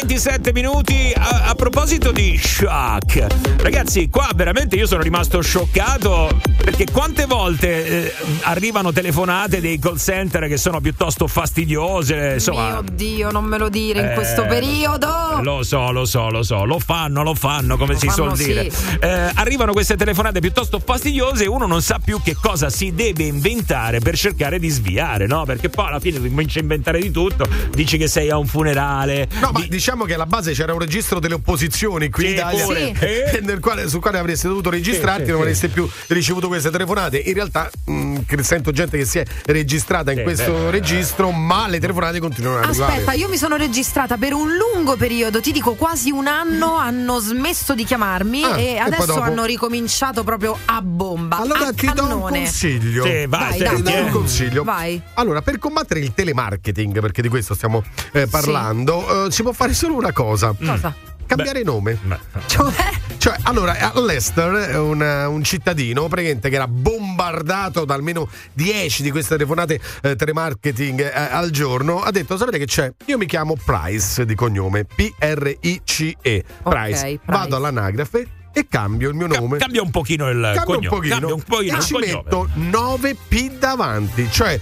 Allora, 9 e 27 minuti. A, a proposito di shock, ragazzi, qua veramente io sono rimasto scioccato perché quante volte eh, arrivano telefonate dei call center che sono piuttosto fastidiose, insomma. Mio Dio, non me lo dire in Eh, questo periodo. Lo so, lo so, lo so, lo fanno, lo fanno, come si fanno, suol dire. sì. Eh, arrivano queste telefonate piuttosto fastidiose e uno non sa più che cosa si deve inventare per cercare di sviare, no? Perché poi alla fine comincia a inventare di tutto, dici che sei a un funerale. No, ma diciamo che alla base c'era un registro delle opposizioni qui Sì, in Italia pure. eh, nel quale, sul quale avreste dovuto registrarti, Sì, sì, non sì. avreste più ricevuto queste telefonate. In realtà mh, che sento gente che si è registrata in Sì, questo beh, registro, ma le telefonate continuano ad arrivare. Aspetta, io mi sono registrata per un lungo periodo, ti dico quasi un anno, hanno smesso di chiamarmi Ah, e e adesso hanno ricominciato proprio a bomba. Allora a ti do un cannone. consiglio. Sì, vai, Vai, senti, Ti do eh. un consiglio. Vai. Allora, per combattere il telemarketing, perché di questo stiamo eh, parlando, eh, si può fare solo una cosa. Cosa? Cambiare nome. Cioè, Cioè, allora, a Leicester, un, un cittadino praticamente che era bombardato da almeno 10 di queste telefonate eh, telemarketing eh, al giorno, ha detto: Sapete che c'è? Io mi chiamo Price di cognome, P-R-I-C-E. Ok, Price. Price. Vado all'anagrafe e cambio il mio nome. Cambia un pochino il Cambio cognome. un pochino, Cambia un pochino e ci cognome. metto 9 P davanti, cioè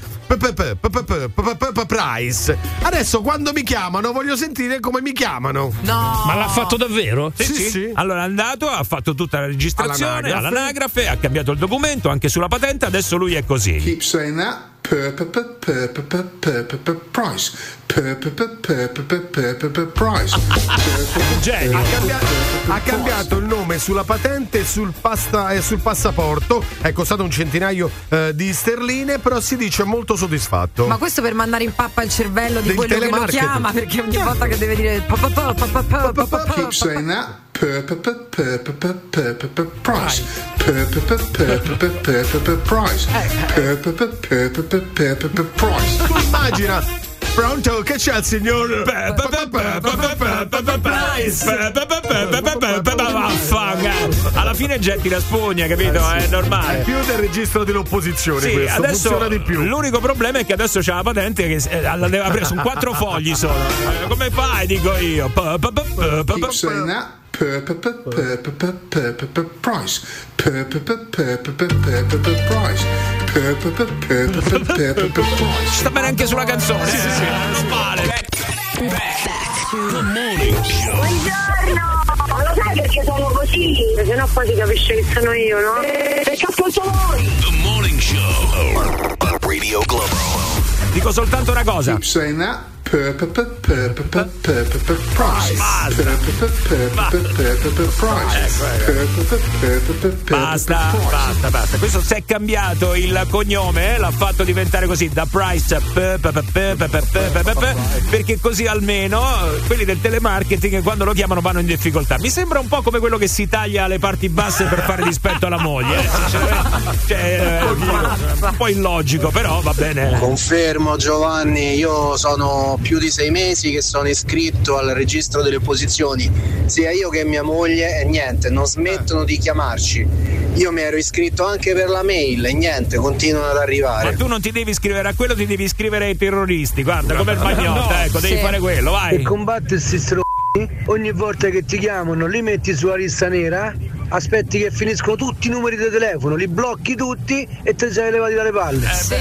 Price. Adesso quando mi chiamano voglio sentire come mi chiamano. No. Ma l'ha fatto davvero? Sì, sì. sì. Allora è andato, ha fatto tutta la registrazione all'anagrafe. all'anagrafe, ha cambiato il documento anche sulla patente, adesso lui è così. Keep saying that price price genio ha cambiato il nome sulla patente e sul, passaporto è costato un centinaio di sterline però si dice molto soddisfatto ma questo per mandare in pappa il cervello di Del quello che lo chiama perché ogni volta che deve dire keep saying that price price price tu immagina. Pronto? Che c'è il signor? Alla fine getti la spugna capito? Eh, sì. è normale. È più del registro dell'opposizione sì, questo adesso, funziona di più. l'unico problema è che adesso c'è la patente che eh, deve aprire su quattro fogli solo. Come fai dico io? Chi sei na price. Sta bene anche sulla canzone eh? sì, sì, sì. non male. Buongiorno ma lo sai perché sono così se no poi si capisce che sono io no? perché appunto voi The Morning Show. Radio Globo dico soltanto una cosa. Basta, basta, basta. Questo si è cambiato il cognome, l'ha fatto diventare così da Price perché così almeno quelli del telemarketing quando lo chiamano vanno in difficoltà. Mi sembra un po' come quello che si taglia le parti basse per fare rispetto alla moglie. Cioè, un po' illogico, però va bene. Confermo Giovanni, io sono più di sei mesi che sono iscritto al registro delle opposizioni, sia io che mia moglie e niente, non smettono di chiamarci. Io mi ero iscritto anche per la mail e niente, continuano ad Ma arrivare. tu non ti devi iscrivere a quello, ti devi iscrivere ai terroristi. Guarda, come il bagnotta, ecco, devi Sì. fare quello, vai. Questi str... ogni volta che ti chiamano li metti sulla lista nera, aspetti che finiscono tutti i numeri di telefono, li blocchi tutti e te li sei levati dalle palle. Sì,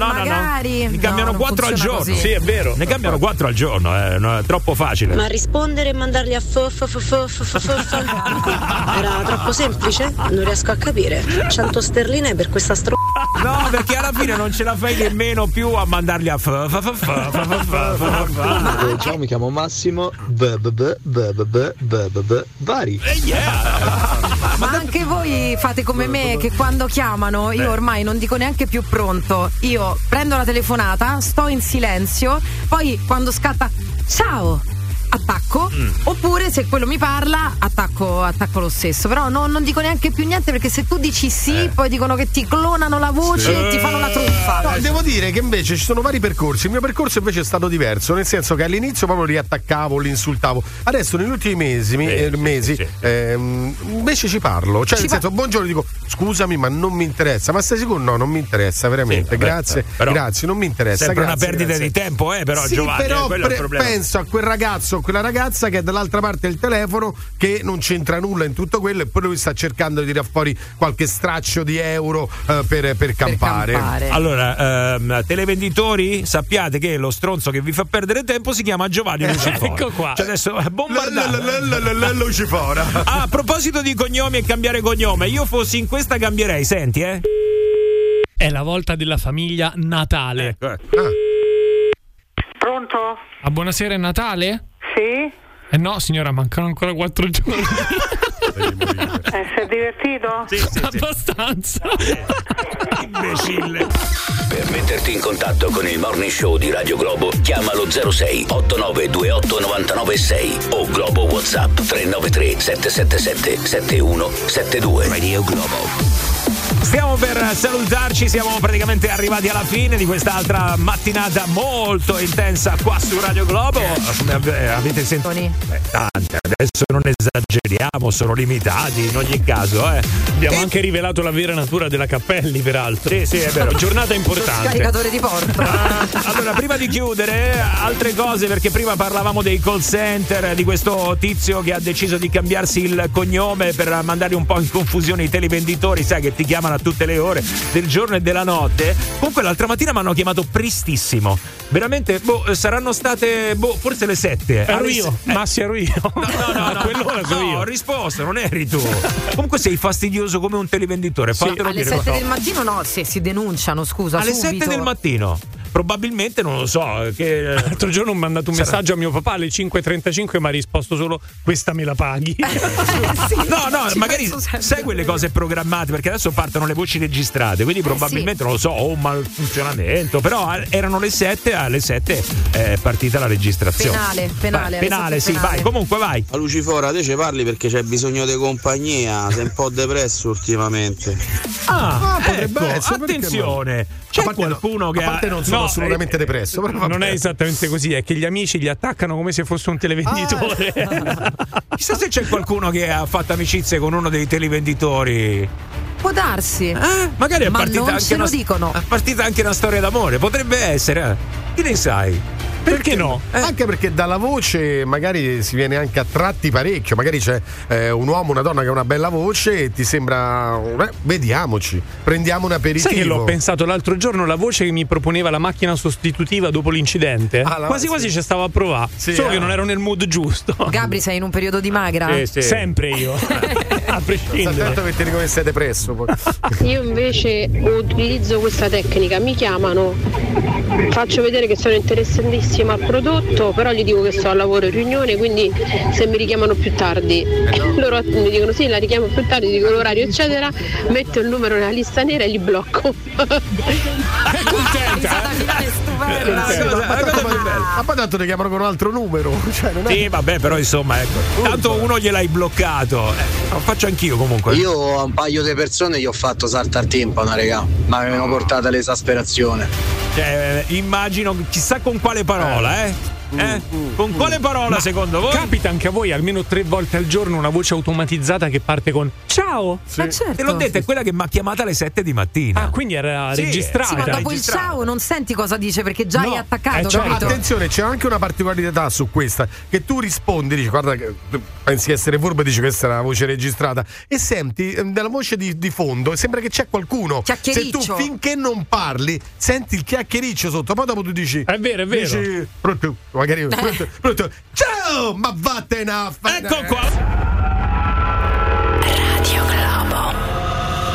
No, no, no. magari. Ne cambiano No, quattro al giorno. così. Sì, è vero. Ne cambiano quattro al giorno, eh, no, è troppo facile. Ma rispondere e mandarli a f f f f f f f era troppo semplice? Non riesco a capire. 100 sterline per questa stro... No, perché alla fine non ce la fai nemmeno più a mandarli a. Ciao, mi chiamo Massimo. Vari. Eh, Ma anche voi fate come me che quando chiamano io eh. ormai non dico neanche più pronto. Io prendo la telefonata, sto in silenzio, poi quando scatta. Ciao! Attacco oppure se quello mi parla attacco, attacco lo stesso però no- non dico neanche più niente perché se tu dici sì poi dicono che ti clonano la voce e ti fanno la truffa No, devo dire che invece ci sono vari percorsi. Il mio percorso invece è stato diverso, nel senso che all'inizio proprio riattaccavo, li insultavo. Adesso negli ultimi mesi, eh, mesi ehm, invece ci parlo. Cioè, Ci nel senso, buongiorno, dico scusami, ma non mi interessa. Ma stai sicuro? No, non mi interessa, veramente. Sì, grazie, però- grazie, non mi interessa. Sempre una grazie, perdita grazie. di tempo, eh, però Sì, Giovanni, però eh, quello è il pre- penso a quel ragazzo c'ho quella ragazza che è dall'altra parte del telefono che non c'entra nulla in tutto quello e poi lui sta cercando di tirare fuori qualche straccio di euro eh, per, per campare. Allora, ehm, televenditori, sappiate che lo stronzo che vi fa perdere tempo si chiama Giovanni Lucifora. ecco qua. Cioè adesso eh, bombardate. Lucifora. Ah, a proposito di cognomi e cambiare cognome, io fossi in questa cambierei, senti, eh. È la volta della famiglia Natale. Pronto? Ah, buonasera, è Natale? Sì? Eh no, signora, mancano ancora quattro giorni. Eh, si è divertito? Abbastanza. Imbecille. Per metterti in contatto con il Morning Show di Radio Globo, chiamalo 06 8928 996 o Globo WhatsApp 393 777 7172. Radio Globo. Stiamo per salutarci, siamo praticamente arrivati alla fine di quest'altra mattinata molto intensa qua su Radio Globo. Eh, Avete sentito? Eh, tante, adesso non esageriamo, sono limitati in ogni caso. Eh. Abbiamo anche rivelato la vera natura della Cappelli, peraltro. Sì, sì, è vero. Giornata importante. Scaricatore di porto. Allora, prima di chiudere, altre cose, perché prima parlavamo dei call center, di questo tizio che ha deciso di cambiarsi il cognome per mandare un po' in confusione i televenditori, sai che ti chiamano a tutte le ore del giorno e della notte. Comunque l'altra mattina mi hanno chiamato prestissimo. Veramente, boh, saranno state, boh, forse le sette. Ero Alle io, se- Massi ero io. No, no, no, Quell'ora sono no, io. ho risposto, non eri tu. Comunque sei fastidioso come un televenditore. Fatelo Alle dire. 7 del mattino no, se si denunciano, scusa. Alle subito. 7 del mattino. Probabilmente non lo so. Che... L'altro giorno ho mandato un Sarà- messaggio a mio papà alle 5.35 e mi ha risposto solo questa me la paghi. No, no, Ci magari sai quelle cose programmate perché adesso partono le voci registrate, quindi probabilmente non lo so, o un malfunzionamento, però eh, erano le 7, alle 7 è partita la registrazione. Penale, penale, Vai, penale, sì, penale. vai, comunque vai. A Lucifora, te ci parli perché c'è bisogno di compagnia, sei un po' depresso ultimamente. Ah, potrebbe ecco, attenzione, c'è no- qualcuno che a parte ha- non sono No, assolutamente eh, depresso, però non è esattamente così, è che gli amici gli attaccano come se fosse un televenditore. Chissà se c'è qualcuno che ha fatto amicizie con uno dei televenditori. Può darsi. Magari è Ma partita non anche una, dicono. È partita anche una storia d'amore, potrebbe essere. eh. Che ne sai? Perché no? Anche perché dalla voce magari si viene anche attratti parecchio. Magari c'è eh, un uomo, una donna che ha una bella voce e ti sembra. eh, vediamoci, prendiamo un aperitivo. Sai che l'ho pensato l'altro giorno, la voce che mi proponeva la macchina sostitutiva dopo l'incidente? Ah, quasi quasi sì. ci stavo a provare, Sì, solo ah. che non ero nel mood giusto. Gabri, sei in un periodo di magra? Sì, sì. Sempre io, a prescindere. attento che ti dico che sei depresso. poi. Io invece utilizzo questa tecnica, mi chiamano, faccio vedere che sono interessantissima al prodotto, però gli dico che sto al lavoro in riunione, quindi se mi richiamano più tardi, loro mi dicono sì, la richiamo più tardi, dico l'orario eccetera, metto il numero nella lista nera e li blocco. È contenta, eh? Una cosa- una cosa più bella. Ma poi tanto ti chiamano con un altro numero. Cioè, non è... Sì, vabbè, però insomma, ecco. Tanto uno gliel'hai bloccato. Eh, lo faccio anch'io comunque. Io a un paio di persone gli ho fatto saltare timpano, raga. Ma mi avevano portato all'esasperazione. Cioè, eh, immagino chissà con quale parola, eh? Eh? Con quale parola secondo voi? Capita anche a voi almeno tre volte al giorno una voce automatizzata che parte con ciao. Ma certo. Te l'ho detto, è quella che mi ha chiamata alle 7 di mattina. Ah, quindi era Sì, registrata. Sì, ma dopo il ciao non senti cosa dice perché già No, è attaccato, eh, certo. Attenzione, c'è anche una particolarità su questa. Che tu rispondi, dici, guarda, che- pensi essere furbo dici questa è una voce registrata. E senti eh, dalla voce di, di fondo, sembra che c'è qualcuno. Se tu finché non parli, senti il chiacchiericcio sotto, poi dopo tu dici. È vero, è vero. Dici, magari pronto, pronto. Ciao! Ma vattene a fa- Ecco qua.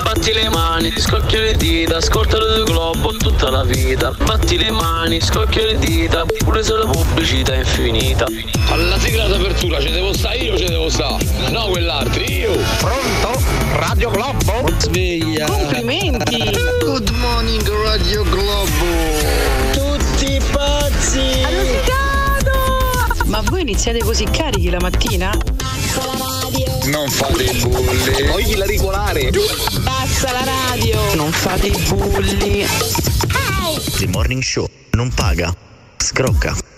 Batti le mani, scocchia le dita, ascolta il globo tutta la vita. Batti le mani, scocchia le dita, pure se la pubblicità è infinita. Alla sigla d'apertura ci devo stare io, ci devo stare. No, quell'altro, io. Pronto? Radio Globo? Sveglia. Complimenti! Good morning Radio Globo. Tutti pazzi! Ma voi iniziate così carichi la mattina? Non fate i bulli. Voglio la regolare. Basta la radio! Non fate i bulli! The Morning Show non paga, scrocca.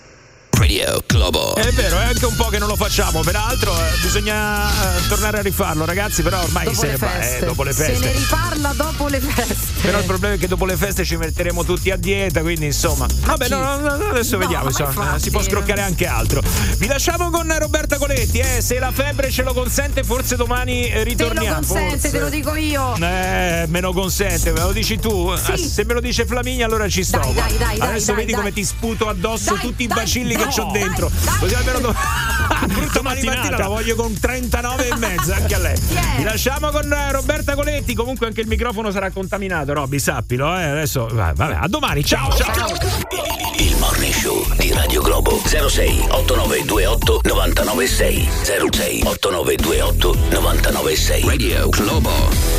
Radio Globo. È vero, è anche un po' che non lo facciamo, peraltro eh, bisogna eh, tornare a rifarlo, ragazzi, però ormai Dopo se le ne va feste. eh, dopo le Se feste. ne riparla dopo le feste. Però il problema è che dopo le feste ci metteremo tutti a dieta, quindi insomma. Vabbè, no, no, no, adesso No, vediamo, ma insomma, infatti. si può scroccare anche altro. Vi lasciamo con Roberta Coletti, eh, se la febbre ce lo consente, forse domani eh, Te lo ritorniamo. consente, forse. te lo dico io. Eh, me lo consente, me lo dici tu? Sì. Se me lo dice Flaminia allora ci sto. Dai, dai, dai, Adesso dai, vedi dai. come ti sputo addosso Dai, tutti i bacilli dai, che ho dai, dentro. dai. Così almeno do- Brutta domani mattina mattinata. la voglio con 39 e mezza anche a lei. Vi lasciamo con eh, Roberta Coletti, comunque anche il microfono sarà contaminato, Robby, sappilo, eh. Adesso vai, vabbè, a domani, ciao ciao. Il Morning Show di Radio Globo 06 8928 996 06 8928 996 Radio Globo